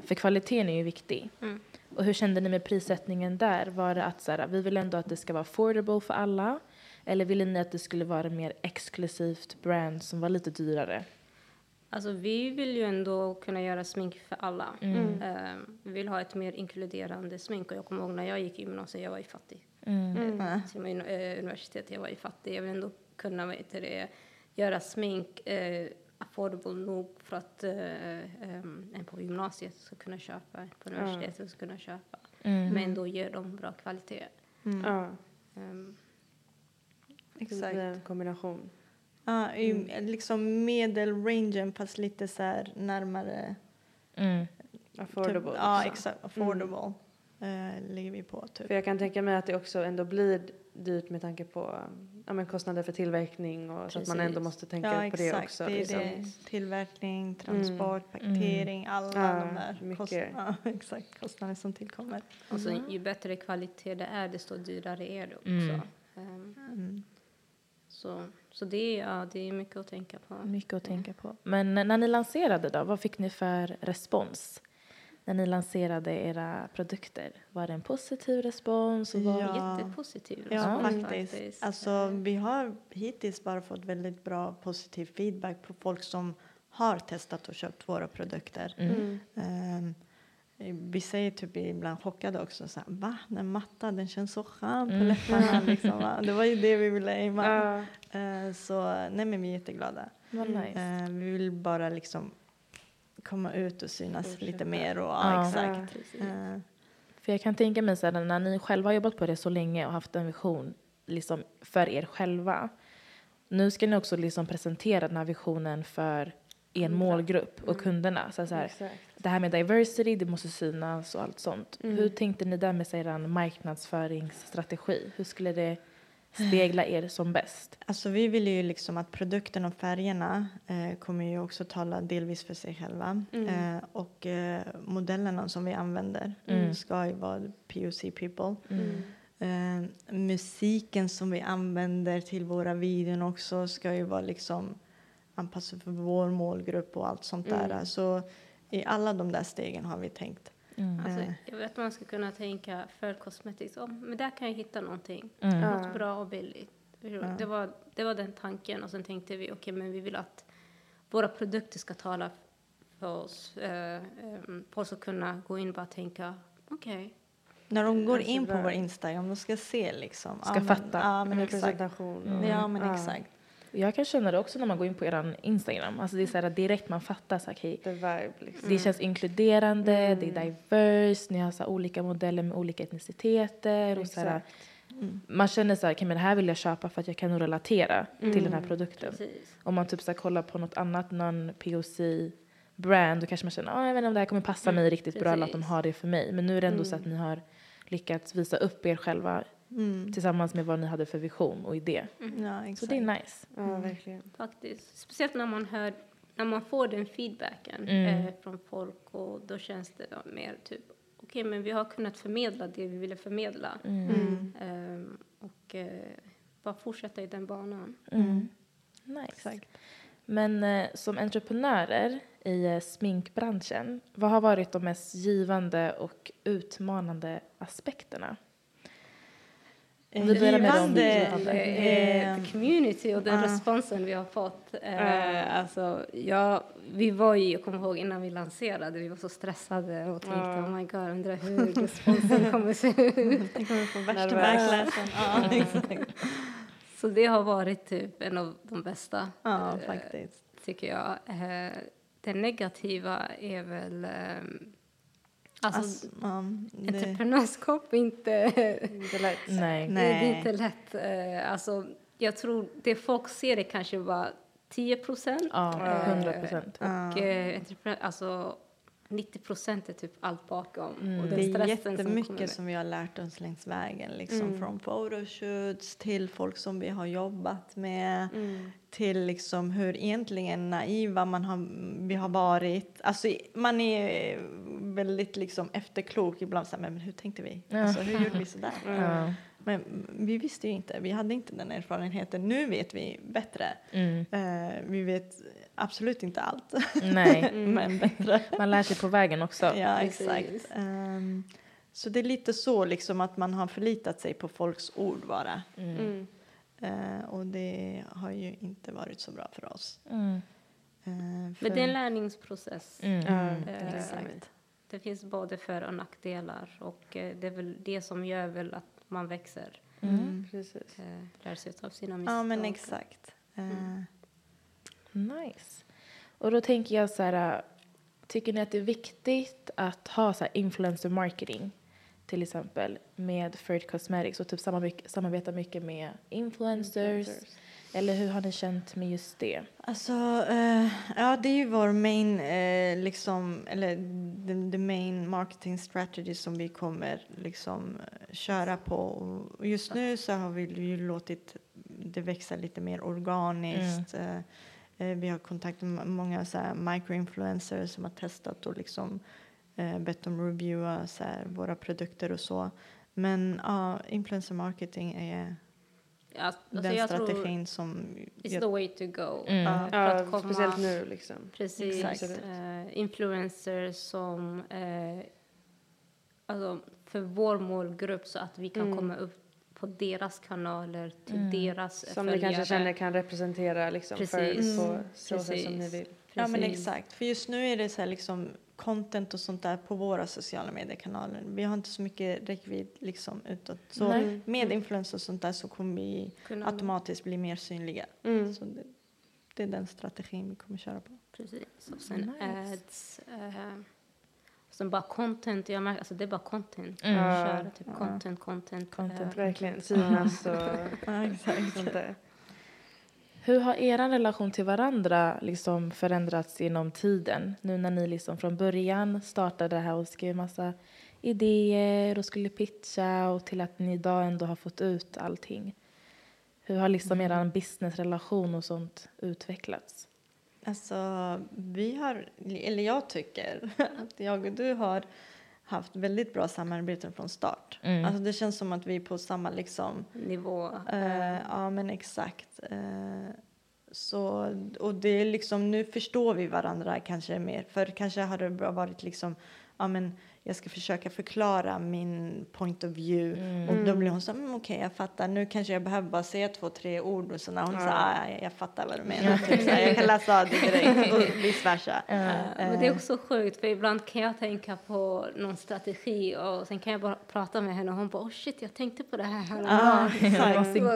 För kvaliteten är ju viktig. Mm. Och hur kände ni med prissättningen där? Var det att så här, vi vill ändå att det ska vara affordable för alla? Eller ville ni att det skulle vara mer exklusivt brand som var lite dyrare? Alltså vi vill ju ändå kunna göra smink för alla. Mm. Eh, vi vill ha ett mer inkluderande smink. Och jag kommer ihåg när jag gick i gymnasiet, jag var ju fattig. Mm. Ja. Till och med eh, universitetet, jag var ju fattig. Jag vill ändå kunna vad heter det, göra smink eh, affordable nog för att eh, em, en på gymnasiet ska kunna köpa, på universitetet ska kunna köpa. Mm. Men ändå ger dem bra kvalitet. Ja. Det blir Exakt. en kombination. Ja, i, liksom medelrangen fast lite så här närmare. Mm. Affordable. Typ, ja, också. exakt. Affordable eh, ligger vi på typ. För jag kan tänka mig att det också ändå blir dyrt med tanke på ja, men kostnader för tillverkning och så att man ändå Precis. måste tänka Ja, på det exakt. också. det är liksom. det. Tillverkning, transport, paketering, alla Ja, de där mycket. kost, ja, exakt, kostnader som tillkommer. Alltså, ju bättre kvalitet det är, desto dyrare är det också. Mm. Em, Mm. så så det, är, ja, det är mycket att tänka på. Mycket att tänka på. Men när ni lanserade då, vad fick ni för respons? När ni lanserade era produkter, var det en positiv respons? Och vad... Ja. Jättepositiv Ja, respons faktiskt. Alltså, vi har hittills bara fått väldigt bra positiv feedback på folk som har testat och köpt våra produkter. Mm. Ehm, vi säger typ ibland chockade också så här, va? Den matta, den känns så skön på läpparna liksom. va? Det var ju det vi ville aima. Ja. Eh, så nej men vi är jätteglada. Vad nice. Eh, vi vill bara liksom komma ut och synas Fortsätta. lite mer och Ja. ja, exakt. Ja. Eh, För jag kan tänka mig så här, när ni själva har jobbat på det så länge och haft en vision liksom för er själva. Nu ska ni också liksom presentera den här visionen för er målgrupp och kunderna. Så så här, det här med diversity, det måste synas och allt sånt. Mm. Hur tänkte ni där med så er marknadsföringsstrategi? Hur skulle det spegla er som bäst? Alltså vi vill ju liksom att produkten och färgerna eh, kommer ju också tala delvis för sig själva. Mm. Eh, och eh, modellerna som vi använder Mm. ska ju vara POC people. Mm. Eh, musiken som vi använder till våra videon också ska ju vara liksom anpassad för vår målgrupp och allt sånt där. Mm. Så i alla de där stegen har vi tänkt. Mm. Alltså, jag vet att man ska kunna tänka för cosmetics, oh, men där kan jag hitta någonting. Mm. Något bra och billigt. Det, var, det var den tanken och sen tänkte vi, okej men vi vill att våra produkter ska tala för oss. Eh, folk ska kunna gå in och bara tänka, okej, När de går in på vår Instagram, de ska se liksom. Ska ja, men, fatta. Ja, men Med exakt. Mm. Ja, men exakt. Jag kan känna det också när man går in på er Instagram. Alltså det är så här direkt man fattar så här, okej, The vibe liksom. det känns inkluderande, Mm. det är diverse, ni har så här olika modeller med olika etniciteter. Och så här, Exakt. man känner så här, okay, men det här vill jag köpa för att jag kan nog relatera till den här Mm. produkten. Precis. Om man typ så här, kollar på något annat non-POC brand då kanske man känner, ah, jag vet inte om det här kommer passa mig riktigt bra eller att de precis. har det för mig. Men nu är det ändå så att ni har lyckats visa upp er själva Mm. tillsammans med vad ni hade för vision och idé. Ja, exakt. Så det är nice. Ja, verkligen. Faktiskt. Speciellt när man hör, när man får den feedbacken Mm. eh, från folk och då känns det då mer typ, okej men vi har kunnat förmedla det vi ville förmedla. Mm. Ehm, och eh, bara fortsätta i den banan. Mm. Nice. Men eh, som entreprenörer i eh, sminkbranschen, vad har varit de mest givande och utmanande aspekterna? Om vi börjar med dem. Eh, eh, community och den ja. responsen vi har fått. Eh, alltså, ja, vi var ju, jag kommer ihåg innan vi lanserade, vi var så stressade och tänkte Ja. oh my god, undrar hur responsen kommer se ut. Det kommer få värsta exakt. Så det har varit typ en av de bästa, Ja, eh, faktiskt. tycker jag. Eh, det negativa är väl ehm, Alltså, Alltså, ja, det, entreprenörskap är inte, Inte lätt. Nej. det är Nej. inte lätt. Eh, alltså, jag tror det folk ser är kanske bara 10 procent. Ja, 100 procent. Och eh, entreprenör, alltså 90 procent är typ allt bakom. Mm. Och den det är som jättemycket med. som vi har lärt oss längs vägen. Liksom, Mm. Från photoshoots till folk som vi har jobbat med. Mm. Till liksom hur egentligen naiva man har, vi har varit. Alltså, man är väldigt liksom efterklok ibland. Så här, men hur tänkte vi? Alltså, hur gjorde vi sådär? Ja. Men vi visste ju inte. Vi hade inte den erfarenheten. Nu vet vi bättre. Mm. Eh, vi vet absolut inte allt, Nej, men bättre. man lär sig på vägen också. Ja, Precis. exakt. Ehm, så det är lite så liksom att man har förlitat sig på folks ord bara. Mm. Mm. Eh, och det har ju inte varit så bra för oss. Mm. Eh, för, Men det är en lärningsprocess. Mm. Eh, exakt. Det finns både för och nackdelar och det är väl det som gör väl att man växer. Mm. Precis. Eh, lär sig av sina misstag. Ja, men exakt. Mm. Nice. Och då tänker jag så här, tycker ni att det är viktigt att ha så influencer marketing till exempel med Ferd Cosmetics och typ samarbeta, mycket med influencers? Eller hur har ni känt med just det? Alltså, eh, ja det är ju vår main, eh, liksom, eller the, the main marketing strategy som vi kommer liksom köra på. Och just nu så har vi ju låtit det växa lite mer organiskt. Eh, eh, vi har kontakt med många så här microinfluencers som har testat och liksom eh, bett dem reviewa så här, våra produkter och så. Men ja, influencer marketing är Ja, alltså den jag tror strategin som... it's the way to go. Mm. Eh, för Ja, att komma- speciellt nu liksom. Precis. Exakt. Eh, influencers som eh, alltså för vår målgrupp så att vi kan Mm. komma upp på deras kanaler till Mm. deras Som ni följare. kanske känner kan representera liksom för Precis. på Mm. så sätt som ni Precis. vill. Ja men Precis. exakt, för just nu är det så här liksom content och sånt där på våra sociala mediekanaler. Vi har inte så mycket räckvidd liksom utåt. Så Nej. med influencers och sånt där så kommer vi Kunna- automatiskt bli mer synliga. Mm. Så det, det är den strategin vi kommer köra på. Precis. Och sen Nice. ads. Eh, sen bara content. Jag märker, alltså det är bara content. Mm. Köra typ Ja. content, content. Content, eh, Verkligen, synas och Ja, exakt. sånt där. Hur har er relation till varandra liksom förändrats genom tiden? Nu när ni liksom från början startade det här och skrev massa idéer och skulle pitcha och till att ni idag ändå har fått ut allting. Hur har liksom er businessrelation och sånt utvecklats? Alltså, vi har, eller jag tycker att jag och du har haft väldigt bra samarbeten från start. Mm. Alltså det känns som att vi är på samma liksom nivå. Eh, ja, men exakt. Eh, så, och det är liksom, nu förstår vi varandra kanske mer. För kanske har det bara varit liksom, ja men jag ska försöka förklara min point of view. Mm. Och då blir hon så mm, okej jag fattar, nu kanske jag behöver bara säga två, tre ord och så när hon säger ah, jag fattar vad du menar. Typ, så här, jag kan läsa av det direkt och vice versa. Eh, Men det är också sjukt, för ibland kan jag tänka på någon strategi och sen kan jag bara prata med henne och hon bara oh shit, jag tänkte på det här Ja, häromdagen.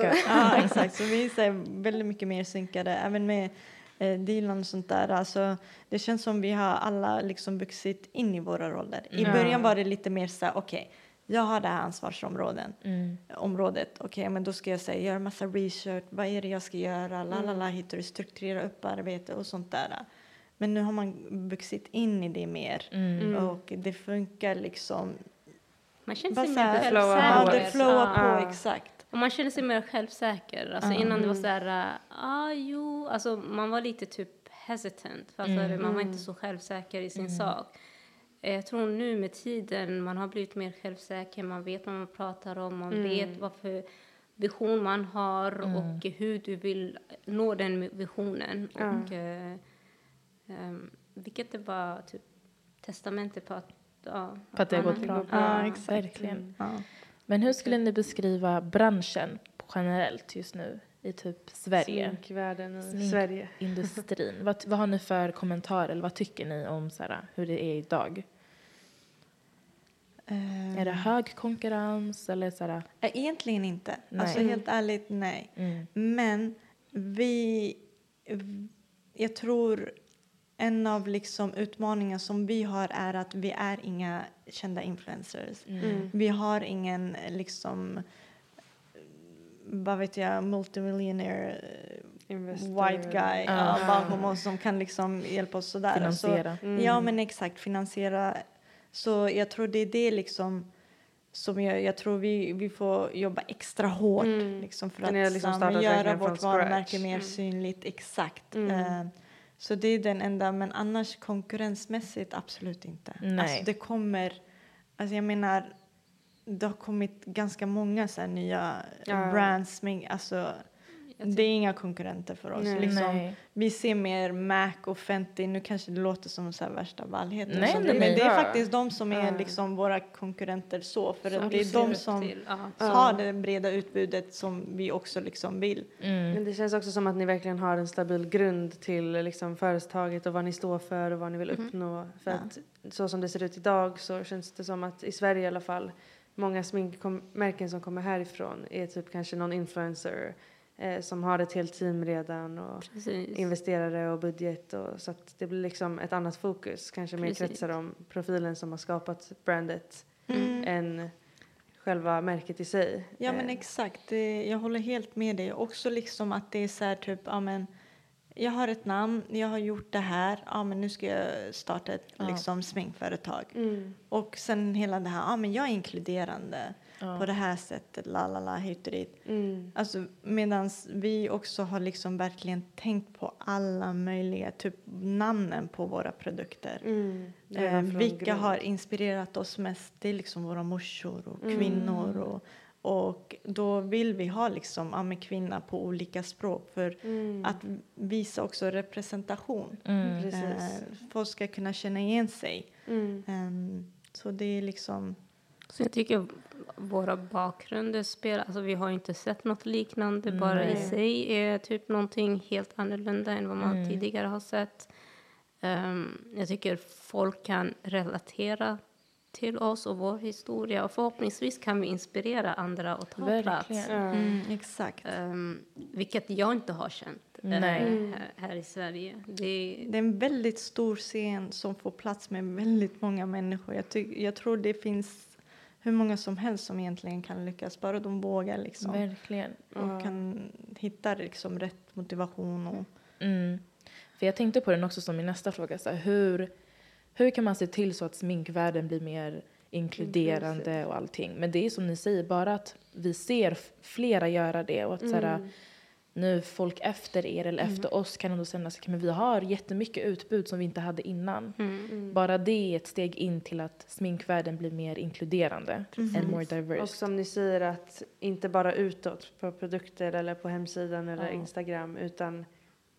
exakt. ja, exakt. Så vi är så här väldigt mycket mer synkade, även med eh, Dilan och sånt där. Alltså, det känns som vi har alla liksom vuxit in i våra roller. I Ja. början var det lite mer så här, okej, jag har det här ansvarsområden, Mm. området. Okej, men då ska jag säga, göra massa research, vad är det jag ska göra, la la la, hittar du strukturera upp arbete och sånt där. Men nu har man vuxit in i det mer Mm. och det funkar liksom. Man Bara sig mer flowar ja, på. det självsäker. flowar på, Ja. exakt. Man känner sig mer självsäker. Alltså Ja. innan det var så här, ah jo, alltså man var lite typ hesitant. Fattar Mm. Man var inte så självsäker i sin sak. Eh, Jag tror nu med tiden man har blivit mer självsäker, man vet vad man pratar om, man vet vad för vision man har och hur du vill nå den visionen. Och, eh, ehm, vilket är bara typ testamentet på att, ja, På att det har gått bra. Ja, exakt. Verkligen. Ja. Men hur skulle ni beskriva branschen generellt just nu i typ Sverige? Sminkvärlden i Smink. Sverige. Industrin. vad, vad har ni för kommentarer eller vad tycker ni om så här, hur det är idag? Eh, Är det hög konkurrens eller så här? Eh, Egentligen inte. Nej. Alltså helt ärligt, nej. Mm. Men vi... Jag tror en av liksom utmaningarna som vi har är att vi är inga kända influencers. Mm. Vi har ingen liksom vad vet jag, multimillionaire eh, Investor. white guy Ja. ja, bakom oss som kan liksom hjälpa oss sådär. Finansiera. Så, Mm. Ja men exakt, finansiera. Så jag tror det är det liksom som jag, jag tror vi, vi får jobba extra hårt Mm. liksom för att liksom göra vårt varumärke mer Mm. synligt. Exakt. Mm. Så det är den enda, men annars konkurrensmässigt absolut inte. Nej. Alltså det kommer, alltså jag menar, det har kommit ganska många så nya Ja. brands, men alltså det är inga konkurrenter för oss. Nej. Liksom, Nej. vi ser mer Mac och Fenty, nu kanske det låter som så här värsta vallheten. Nej, och sånt, nej, men nej. det är faktiskt de som är Ja. liksom våra konkurrenter så. För du det är de som har det breda utbudet som vi också liksom vill. Mm. Men det känns också som att ni verkligen har en stabil grund till liksom företaget och vad ni står för och vad ni vill uppnå. För Ja. att så som det ser ut idag så känns det som att i Sverige i alla fall många sminkmärken som kommer härifrån är typ kanske någon influencer eh, som har ett helt team redan och Precis. investerare och budget och så att det blir liksom ett annat fokus kanske mer Precis. kretsar om profilen som har skapat brandet Mm. än själva märket i sig. Ja men Eh, exakt, det, jag håller helt med dig. Också liksom att det är så här typ, ja men jag har ett namn, jag har gjort det här, ja men nu ska jag starta ett Ja. liksom sminkföretag. Mm. Och sen hela det här, ja men jag är inkluderande Ja. på det här sättet, la la la, hit och dit. Mm. Alltså medan vi också har liksom verkligen tänkt på alla möjliga, typ namnen på våra produkter. Mm. Eh, vilka grund. har inspirerat oss mest? Det är liksom våra morsor och Mm. kvinnor. Och, och då vill vi ha liksom, ja, men kvinna på olika språk för Mm. att visa också representation. Mm. Eh, folk ska kunna känna igen sig. Mm. Ehm, så det är liksom... Så jag tycker våra bakgrunder spelar, alltså vi har inte sett något liknande bara i sig är typ någonting helt annorlunda än vad man Mm. tidigare har sett. Ehm, jag tycker folk kan relatera till oss och vår historia och förhoppningsvis kan vi inspirera andra att ta Verkligen. plats. Ja. Mm, exakt. Ehm, vilket jag inte har känt Nej. Mm. här, här i Sverige. Det, Det är en väldigt stor scen som får plats med väldigt många människor. Jag, ty- jag tror det finns hur många som helst som egentligen kan lyckas, bara de vågar liksom. Verkligen. Och Ja. kan hitta liksom rätt motivation. Och, Mm. För jag tänkte på den också som min nästa fråga. Så här, hur, hur kan man se till så att sminkvärlden blir mer inkluderande Inclusive. och allting? Men det är som ni säger, bara att vi ser flera göra det och att så här, Mm. Nu folk efter er eller efter oss kan ändå känna sig, men vi har jättemycket utbud som vi inte hade innan. mm. Mm. Bara det är ett steg in till att sminkvärlden blir mer inkluderande and more Och diverse. som ni säger att inte bara utåt på produkter eller på hemsidan eller Ja. Instagram utan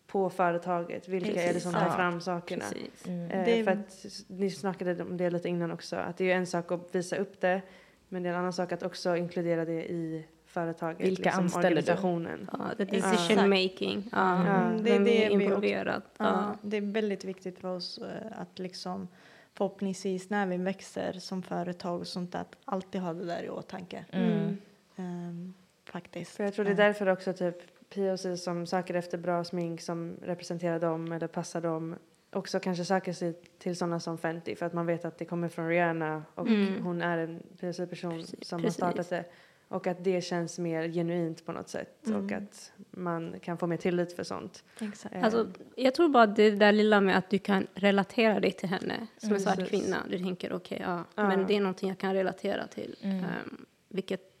på företaget. Vilka är det som tar Precis. fram sakerna? Precis. Eh, Det- För att ni snackade om det lite innan också. Att det är en sak att visa upp det. Men det är en annan sak att också inkludera det i företaget. liksom Vilka anställer du? Ja, Exakt. decision making. Ja, Mm, det är det är involverad? Ja, Ja. det är väldigt viktigt för oss eh, att liksom förhoppningsvis när vi växer som företag och sånt att alltid ha det där i åtanke. Mm. Ehm, faktiskt. För jag tror det är Ja. därför också typ POC som söker efter bra smink som representerar dem eller passar dem också kanske söker sig till sådana som Fenty för att man vet att det kommer från Rihanna och Mm. hon är en POC-person som precis. har startat det. Och att det känns mer genuint på något sätt och Mm. att man kan få mer tillit för sånt. Exakt. Eh, Alltså, jag tror bara det där lilla med att du kan relatera dig till henne som en svart Precis. kvinna. Du tänker okej, ja, Ja. men det är någonting jag kan relatera till. Mm. Ehm, vilket,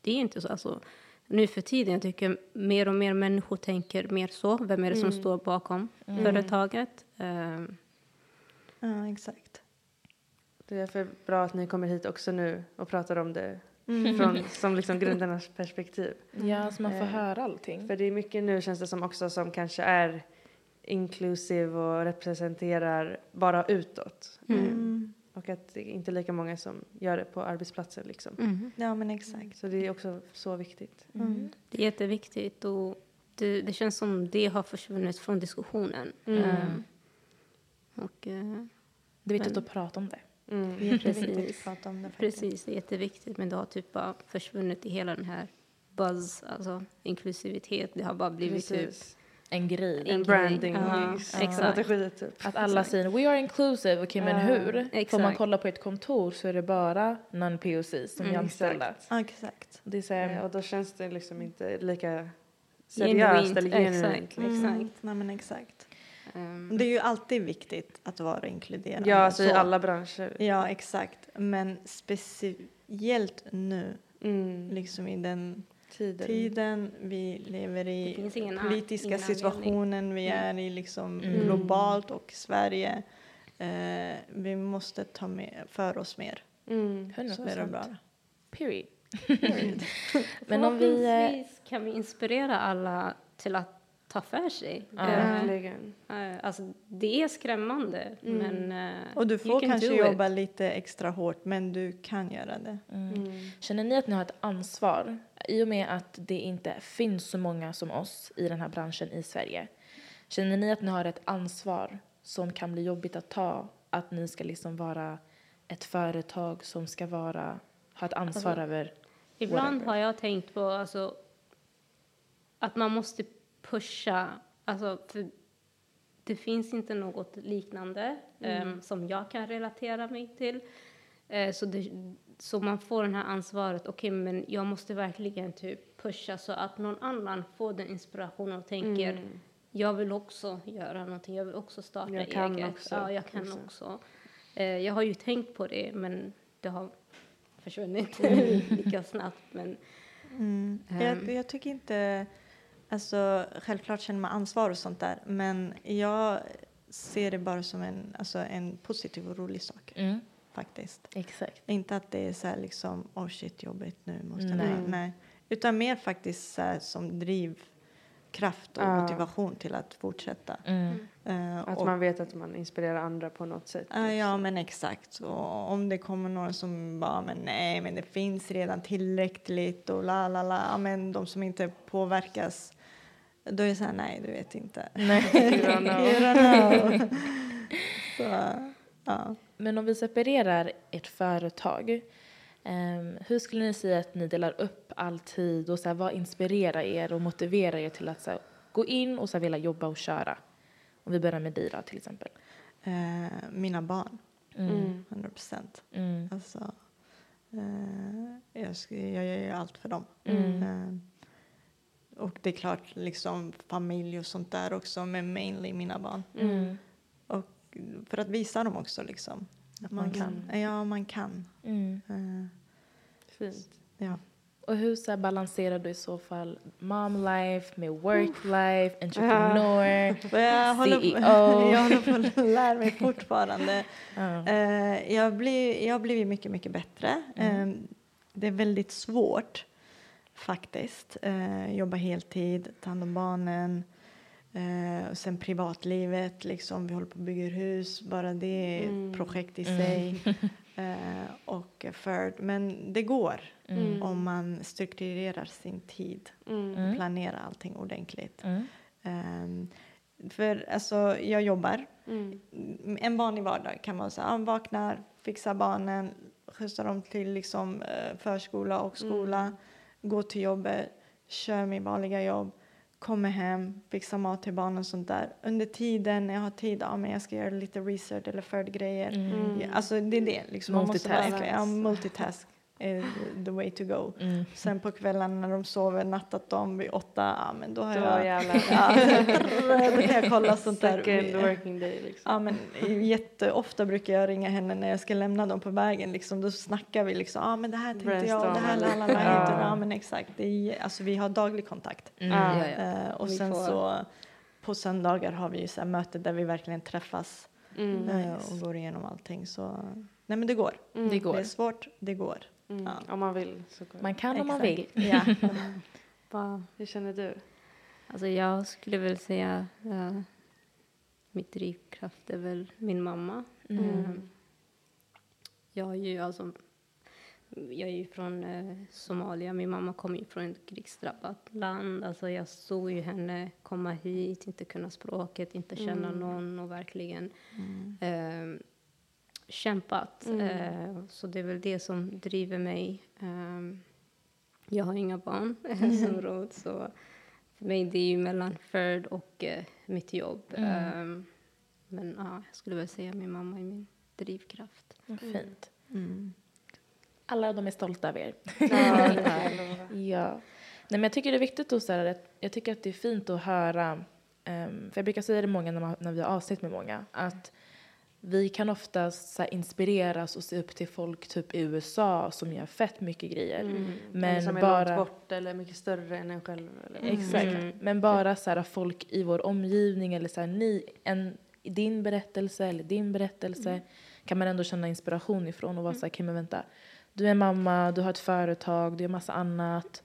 det är inte så. Alltså, nu för tiden, jag tycker mer och mer människor tänker mer så. Vem är det som Mm. står bakom Mm. företaget? Ehm, Ja, exakt. Det är därför bra att ni kommer hit också nu och pratar om det Mm. från, som liksom grundarnas perspektiv. Ja, så man får Eh, höra allting. För det är mycket nu känns det som också som kanske är inklusiv och representerar bara utåt. Mm. Och att det är inte lika många som gör det på arbetsplatsen liksom. mm. Ja, men exakt. Så det är också så viktigt. Mm. Det är jätteviktigt och det, det känns som det har försvunnit från diskussionen. Mm. Ehm, och, eh, Det är viktigt Men- att prata om det. Mm. Är Precis. att prata om det. Precis, det är jätteviktigt. Men det har typ bara försvunnit i hela den här buzz, alltså inklusivitet. Det har bara blivit typ Precis. En grej. En grej. branding Ja, exakt. exakt. strategi typ. Att alla säger we are inclusive, okej men Ja, hur? Får man exakt. kolla på ett kontor så är det bara non-POC som är Mm, anställda. exakt. Exakt. Det är så Eh, Och då känns det liksom inte lika Genuint, seriöst eller exakt. genuint. Liksom. Exakt. Nej, men exakt. Ehm, Det är ju alltid viktigt att vara inkluderande. Ja, alltså i alla branscher. Ja, exakt. Men speciellt nu, Mm. liksom i den Tiden. tiden vi lever i, ingen- politiska ingen situationen vi Mm. är i liksom Mm. globalt och Sverige. Eh, vi måste ta med, för oss mer. Mm. 100%. Så är det bara. Period. men om vi... kan vi inspirera alla till att ta för sig. Ja. Verkligen. eh, alltså, det är skrämmande, Mm. men eh, Och du får kanske jobba it. lite extra hårt, men du kan göra det. Mm. Mm. Känner ni att ni har ett ansvar i och med att det inte finns så många som oss i den här branschen i Sverige? Känner ni att ni har ett ansvar som kan bli jobbigt att ta? Att ni ska liksom vara ett företag som ska vara, ha ett ansvar Alltså, över Ibland whatever. har jag tänkt på alltså, att man måste pusha. Alltså, för det finns inte något liknande em, som jag kan relatera mig till. Eh, så, det, så man får det här ansvaret. Okej, men jag måste verkligen typ pusha så att någon annan får den inspirationen och tänker Mm. jag vill också göra någonting. Jag vill också starta Jag kan eget. också, Ja, jag kan liksom. också. Eh, jag har ju tänkt på det, men det har försvunnit lika snabbt. Men Mm. Ehm. Jag, jag tycker inte... Alltså, självklart känner man ansvar och sånt där, men jag ser det bara som en, alltså, en positiv och rolig sak, Mm, faktiskt. exakt. Inte att det är så här liksom, oh shit, jobbigt nu, måste Nej. nej. nej. Utan mer faktiskt så här, som drivkraft och Ja. motivation till att fortsätta. Mm. Eh, Att och- man vet att man inspirerar andra på något sätt. Ja, ja, men exakt. Och om det kommer några som bara, men nej, men det finns redan tillräckligt och la, la, la. Men de som inte påverkas, då är det så här, nej, du vet inte. Nej. You don't know. You don't know. så, ja. Men om vi separerar ert företag, ehm, hur skulle ni säga att ni delar upp all tid och så här, vad inspirerar er och motiverar er till att så här, gå in och så här, vilja jobba och köra? Om vi börjar med Dira till exempel. Eh, mina barn, Mm. 100 procent. Mm. Alltså, eh, jag, jag gör ju allt för dem. Mm. Eh, och det är klart, liksom familj och sånt där också, men mainly mina barn. Mm. Och för att visa dem också liksom. Att man kan. Ja, man kan. Mm. Eh, Fint. ja. Och hur så balanserar du i så fall mom life med work life, entreprenör, Och jag, håller, CEO. jag håller på att lära mig fortfarande. Jag, blir, jag har blivit mycket, mycket bättre. Mm. Eh, det är väldigt svårt faktiskt. Eh, jobba heltid, ta hand om barnen. Eh, och sen privatlivet, liksom, vi håller på att bygga hus, bara det är Mm. ett projekt i Mm. sig. Eh, och för, men det går Mm. om man strukturerar sin tid, Mm. Mm. planerar allting ordentligt. Mm. Ehm, för alltså, jag jobbar. Mm. En vanlig vardag kan så här, ah, vaknar, fixar barnen, skjutsar dem till liksom, eh, förskola och skola, Mm. Går till jobbet, kör min vanliga jobb, kommer hem, fixar mat till barnen och sånt där. Under tiden när jag har tid, ja men jag ska göra lite research eller förgrejer. Mm. Ja, alltså det är det liksom. Man måste Multitask. verkligen- Ja, multitask är the way to go. Mm. Sen på kvällen när de sover, nattat dem vid åtta, ja men då har Då jag... jävlar. Ja, då kan jag kolla sånt där. Second working day liksom. Ja, men jätteofta brukar jag ringa henne när jag ska lämna dem på vägen. Liksom, då snackar vi liksom, ja ah, men det här tänkte jag, och det här Brainstorm. la, la, la, Ja. Ja men exakt, det är, alltså vi har daglig kontakt. Mm. Ja. Ja. Eh, och Vi sen får- så på söndagar har vi ju så här möten där vi verkligen träffas Mm. eh, och går igenom allting. Så nej men det går. Mm. Det går. Det är svårt, det går. Mm. Ja. Om man vill så går det. Man kan om man vill. Ja. Vad- Hur känner du? Alltså jag skulle väl säga uh, mitt drivkraft är väl min mamma. Mm. Eh, jag är ju alltså jag är ju från eh, Somalia. Min mamma kommer ju från ett krigsdrabbat land. Alltså jag såg ju henne komma hit, inte kunna språket, inte känna Mm. någon och verkligen eh, kämpat. Mm. Eh, så det är väl det som driver mig. Eh, jag har inga barn som råd, så för mig det är ju mellan Ferd och eh, mitt jobb. Mm. Eh, men ja, jag skulle väl säga min mamma är min drivkraft. Vad Fint. Mm. Alla de är stolta över er. Ja, det. Ja. Nej, men jag tycker det är viktigt att säga att jag tycker att det är fint att höra, ehm, för jag brukar säga det många när, man, när vi har avsnitt med många, att vi kan ofta så här, inspireras och se upp till folk typ i USA som gör fett mycket grejer. Mm. Men som är bara- långt bort eller mycket större än en själv. Eller Exakt. Mm. Men bara så här, folk i vår omgivning eller så här, ni, en, din berättelse eller din berättelse kan man ändå känna inspiration ifrån och vara så här, men vänta, du är mamma, du har ett företag, du gör massa annat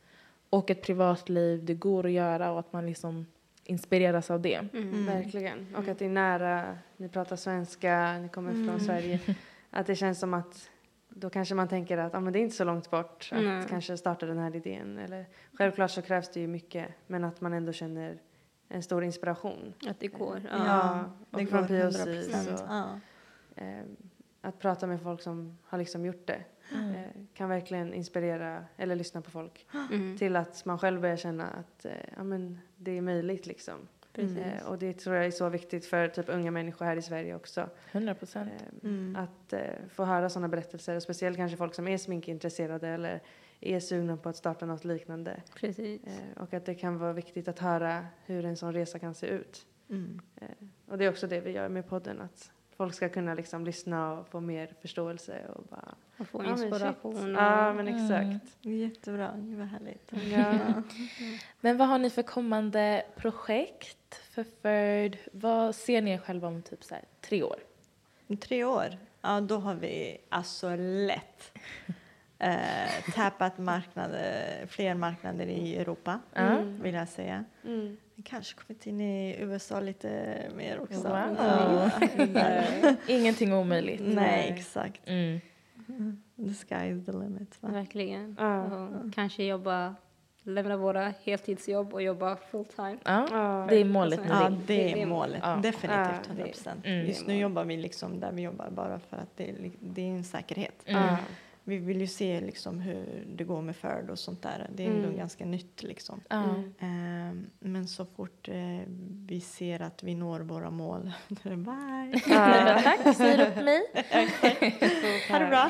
och ett privatliv, det går att göra och att man liksom inspireras av det. Mm. Verkligen. Och att det är nära, ni pratar svenska, ni kommer från Sverige. Att det känns som att då kanske man tänker att ah, men det är inte så långt bort att kanske starta den här idén. Eller, självklart så krävs det ju mycket men att man ändå känner en stor inspiration. Att det går. Ja. Ja, och det från går POC 100%. så, Ja. eh, att prata med folk som har liksom gjort det Mm. eh, kan verkligen inspirera eller lyssna på folk Mm. till att man själv börjar känna att eh, ja, men det är möjligt liksom. Precis. Eh, och det tror jag är så viktigt för typ unga människor här i Sverige också. 100 procent. Eh, Mm. Att eh, få höra sådana berättelser, och speciellt kanske folk som är sminkintresserade eller är sugna på att starta något liknande. Precis. Eh, och att det kan vara viktigt att höra hur en sån resa kan se ut. Mm. Eh, och det är också det vi gör med podden, att folk ska kunna liksom lyssna och få mer förståelse och bara... Att få shit. inspiration. Ja, men Mm. exakt. Jättebra, det var härligt. Ja. Men vad har ni för kommande projekt för Ferd? Vad ser ni er själva om typ så här, tre år? Om tre år, ja då har vi alltså lätt eh, tappat marknader, fler marknader i Europa, Mm. vill jag säga. Mm. Kanske kommit in i USA lite mer också. Wow. Ja, det där. Ingenting omöjligt. Nej, exakt. Mm. The sky is the limit. Va? Verkligen. Ja. Och kanske jobba, lämna våra heltidsjobb och jobba full time. Ja, Ja. det är målet ni Ja, det är målet. Ja. Definitivt Ja, 100 det- procent. Mm. Just nu jobbar vi liksom där vi jobbar bara för att det är, det är en säkerhet. Mm. Vi vill ju se liksom hur det går med Ferd och sånt där. Det är ändå Mm. ganska nytt liksom. Mm. Ehm, men så fort eh, vi ser att vi når våra mål, då är det bye. Ja. Tack, säger upp mig. Ha det bra.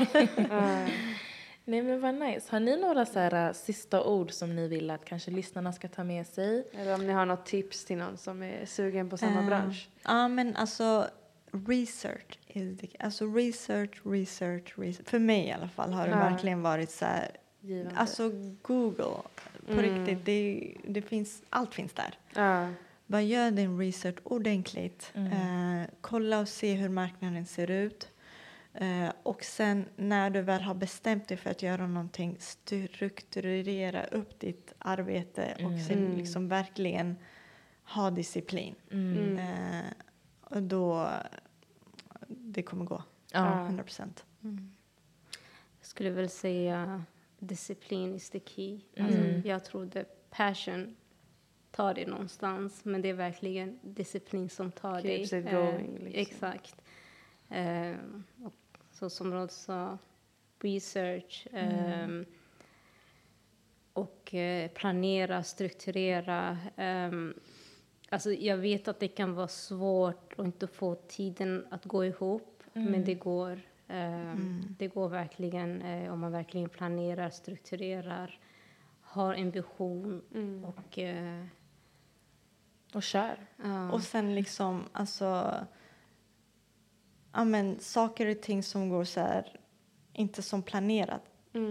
Ja. Nej men vad nice. Har ni några så här, äh, sista ord som ni vill att kanske lyssnarna ska ta med sig? Eller om ni har något tips till någon som är sugen på samma Eh, bransch. Ja, men alltså research. Is the, alltså research, research, research. För mig i alla fall har det Ja. verkligen varit så här. Givande. Alltså Google, på Mm. riktigt, det, det finns, allt finns där. ja. Bara gör din research ordentligt. Mm. Eh, kolla och se hur marknaden ser ut. Eh, och sen när du väl har bestämt dig för att göra någonting, strukturera upp ditt arbete och Mm. sen Mm. liksom verkligen ha disciplin. Mm. Eh, och då, det kommer gå. Ja. 100 procent. Jag skulle väl säga disciplin is the key. Alltså, Mm. Jag trodde passion tar dig någonstans, men det är verkligen disciplin som tar Keeps dig. it Eh, going, liksom. Exakt. Eh, och så som Rod sa, research eh, och eh, planera, strukturera. Alltså jag vet att det kan vara svårt att inte få tiden att gå ihop, men det går. Ehm, Det går verkligen eh, om man verkligen planerar, strukturerar, har en vision och eh, Och kör. ja. Och sen liksom, alltså, ja men saker och ting som går så här, inte som planerat.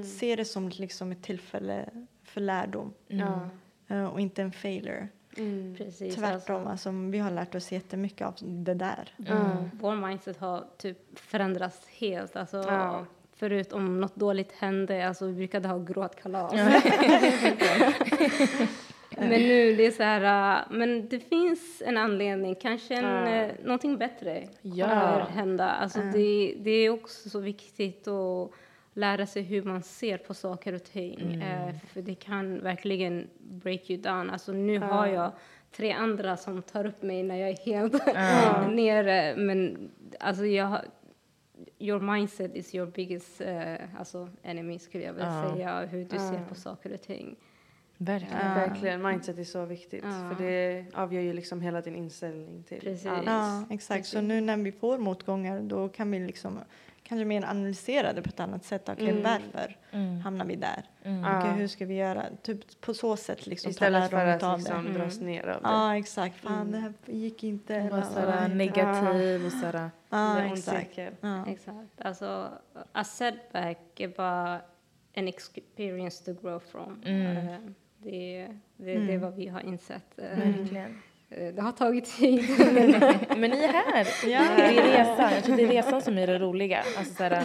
Se det som liksom ett tillfälle för lärdom Ja. eh, och inte en failure. Mm. Precis. Tvärtom, alltså, vi har lärt oss jättemycket av det där. Mm. Vår mindset har typ förändrats helt. Alltså, Ja. Förut om något dåligt hände, alltså vi brukade ha gråtkalas. men nu det är så här, äh, men det finns en anledning, kanske en, Ja. eh, någonting bättre Ja. kommer hända. Alltså det, det är också så viktigt att lära sig hur man ser på saker och ting. Eh, för det kan verkligen break you down. Alltså nu har jag tre andra som tar upp mig när jag är helt nere. Men alltså jag har- Your mindset is your biggest eh, alltså enemy skulle jag vilja Ja. säga. Hur du ser på saker och ting. Verkligen. Verkligen, mindset är så viktigt. Ja. För det avgör ju liksom hela din inställning till Precis. allt. Ja, exakt. Så nu när vi får motgångar då kan vi liksom kanske mer analysera det på ett annat sätt. Okej, Mm. varför Mm. hamnar vi där? Mm. Ja. hur ska vi göra? Typ på så sätt liksom Istället ta för att av liksom det. dras ner av det. Ja, exakt. Fan, det här gick inte. Eller- sådär negativ och sådär. Ja, exakt. Ja. Exakt. Alltså, a setback är bara en experience to grow from. Mm. Eh, det, det, det är vad vi har insett. Eh, Verkligen. Eh, Det har tagit tid. Men ni är här. Det är resan. Jag tror det är resan som är det roliga. Alltså, så här,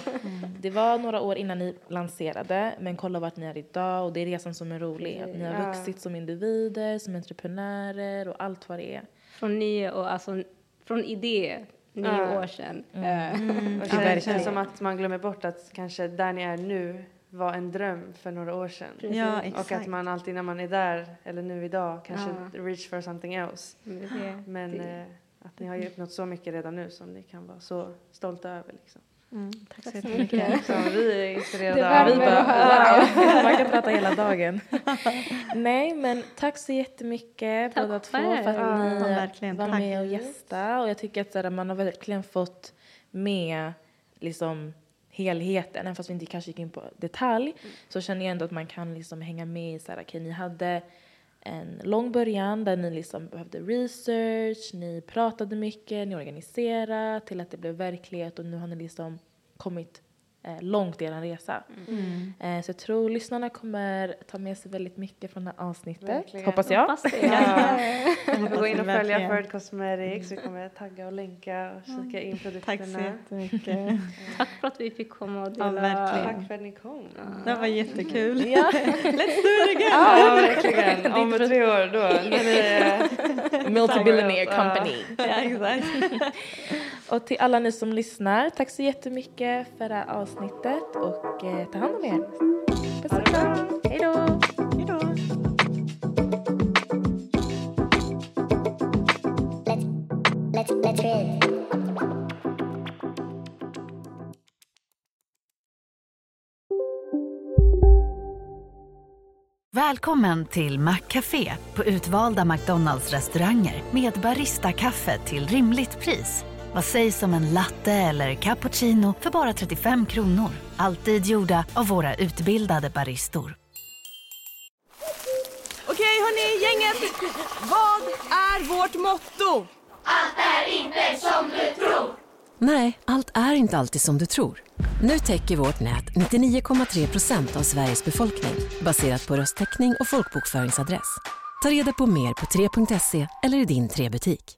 Det var några år innan ni lanserade, men kolla vart ni är idag och det är resan som är rolig. Att ni har Ja. vuxit som individer, som entreprenörer och allt vad det är. från nio och alltså, från idé, nio Ja. år sedan. Mm. Eh, Och Ja, det känns som att man glömmer bort att kanske där ni är nu var en dröm för några år sedan. Ja, Och att man alltid när man är där, eller nu idag, kanske Ja. reach for something else. men det, Men det, eh, att ni har ju uppnått så mycket redan nu som ni kan vara så stolta över. Liksom. Mm, tack så Tack så mycket. Som vi är inspirerade Det av. Vi bara, wow, man kan prata hela dagen. Nej, men tack så jättemycket Tack båda två för att Ja, ni verkligen. var Tack. med och gästa. Och jag tycker att så här, man har verkligen fått med liksom helheten. Även fast vi inte kanske gick in på detalj så känner jag ändå att man kan liksom hänga med i så här, okej, ni hade en lång början där ni liksom behövde research, ni pratade mycket, ni organiserade till att det blev verklighet och nu har ni liksom kommit eh, långt i er resa. Mm. Eh, så jag tror lyssnarna kommer ta med sig väldigt mycket från det här avsnittet. Verkligen. Hoppas jag. Hoppas det. Ja. Ni får gå in och följa Ferd Cosmetics. Vi kommer tagga och länka och kika in Tack så produkterna. jättemycket. Tack för att vi fick komma och Ja, dela. verkligen. Tack för att ni kom. Det var jättekul. Ja. Ja, verkligen. Om tre år då. Multibillionaire Ja. company. Ja, exakt. Och till alla ni som lyssnar, tack så jättemycket för det här avsnittet och eh, ta hand om er. Puss och kram. Hej då! Hej då. Let's let's create. Välkommen till Maccafé på utvalda McDonalds restauranger med Baristakaffe till rimligt pris. Vad sägs om en latte eller cappuccino för bara 35 kronor? Alltid gjorda av våra utbildade baristor. Okej hörni, gänget! Vad är vårt motto? Nej, allt är inte alltid som du tror. Nu täcker vårt nät 99,3 procent av Sveriges befolkning baserat på röstteckning och folkbokföringsadress. Ta reda på mer på 3.se eller i din 3-butik.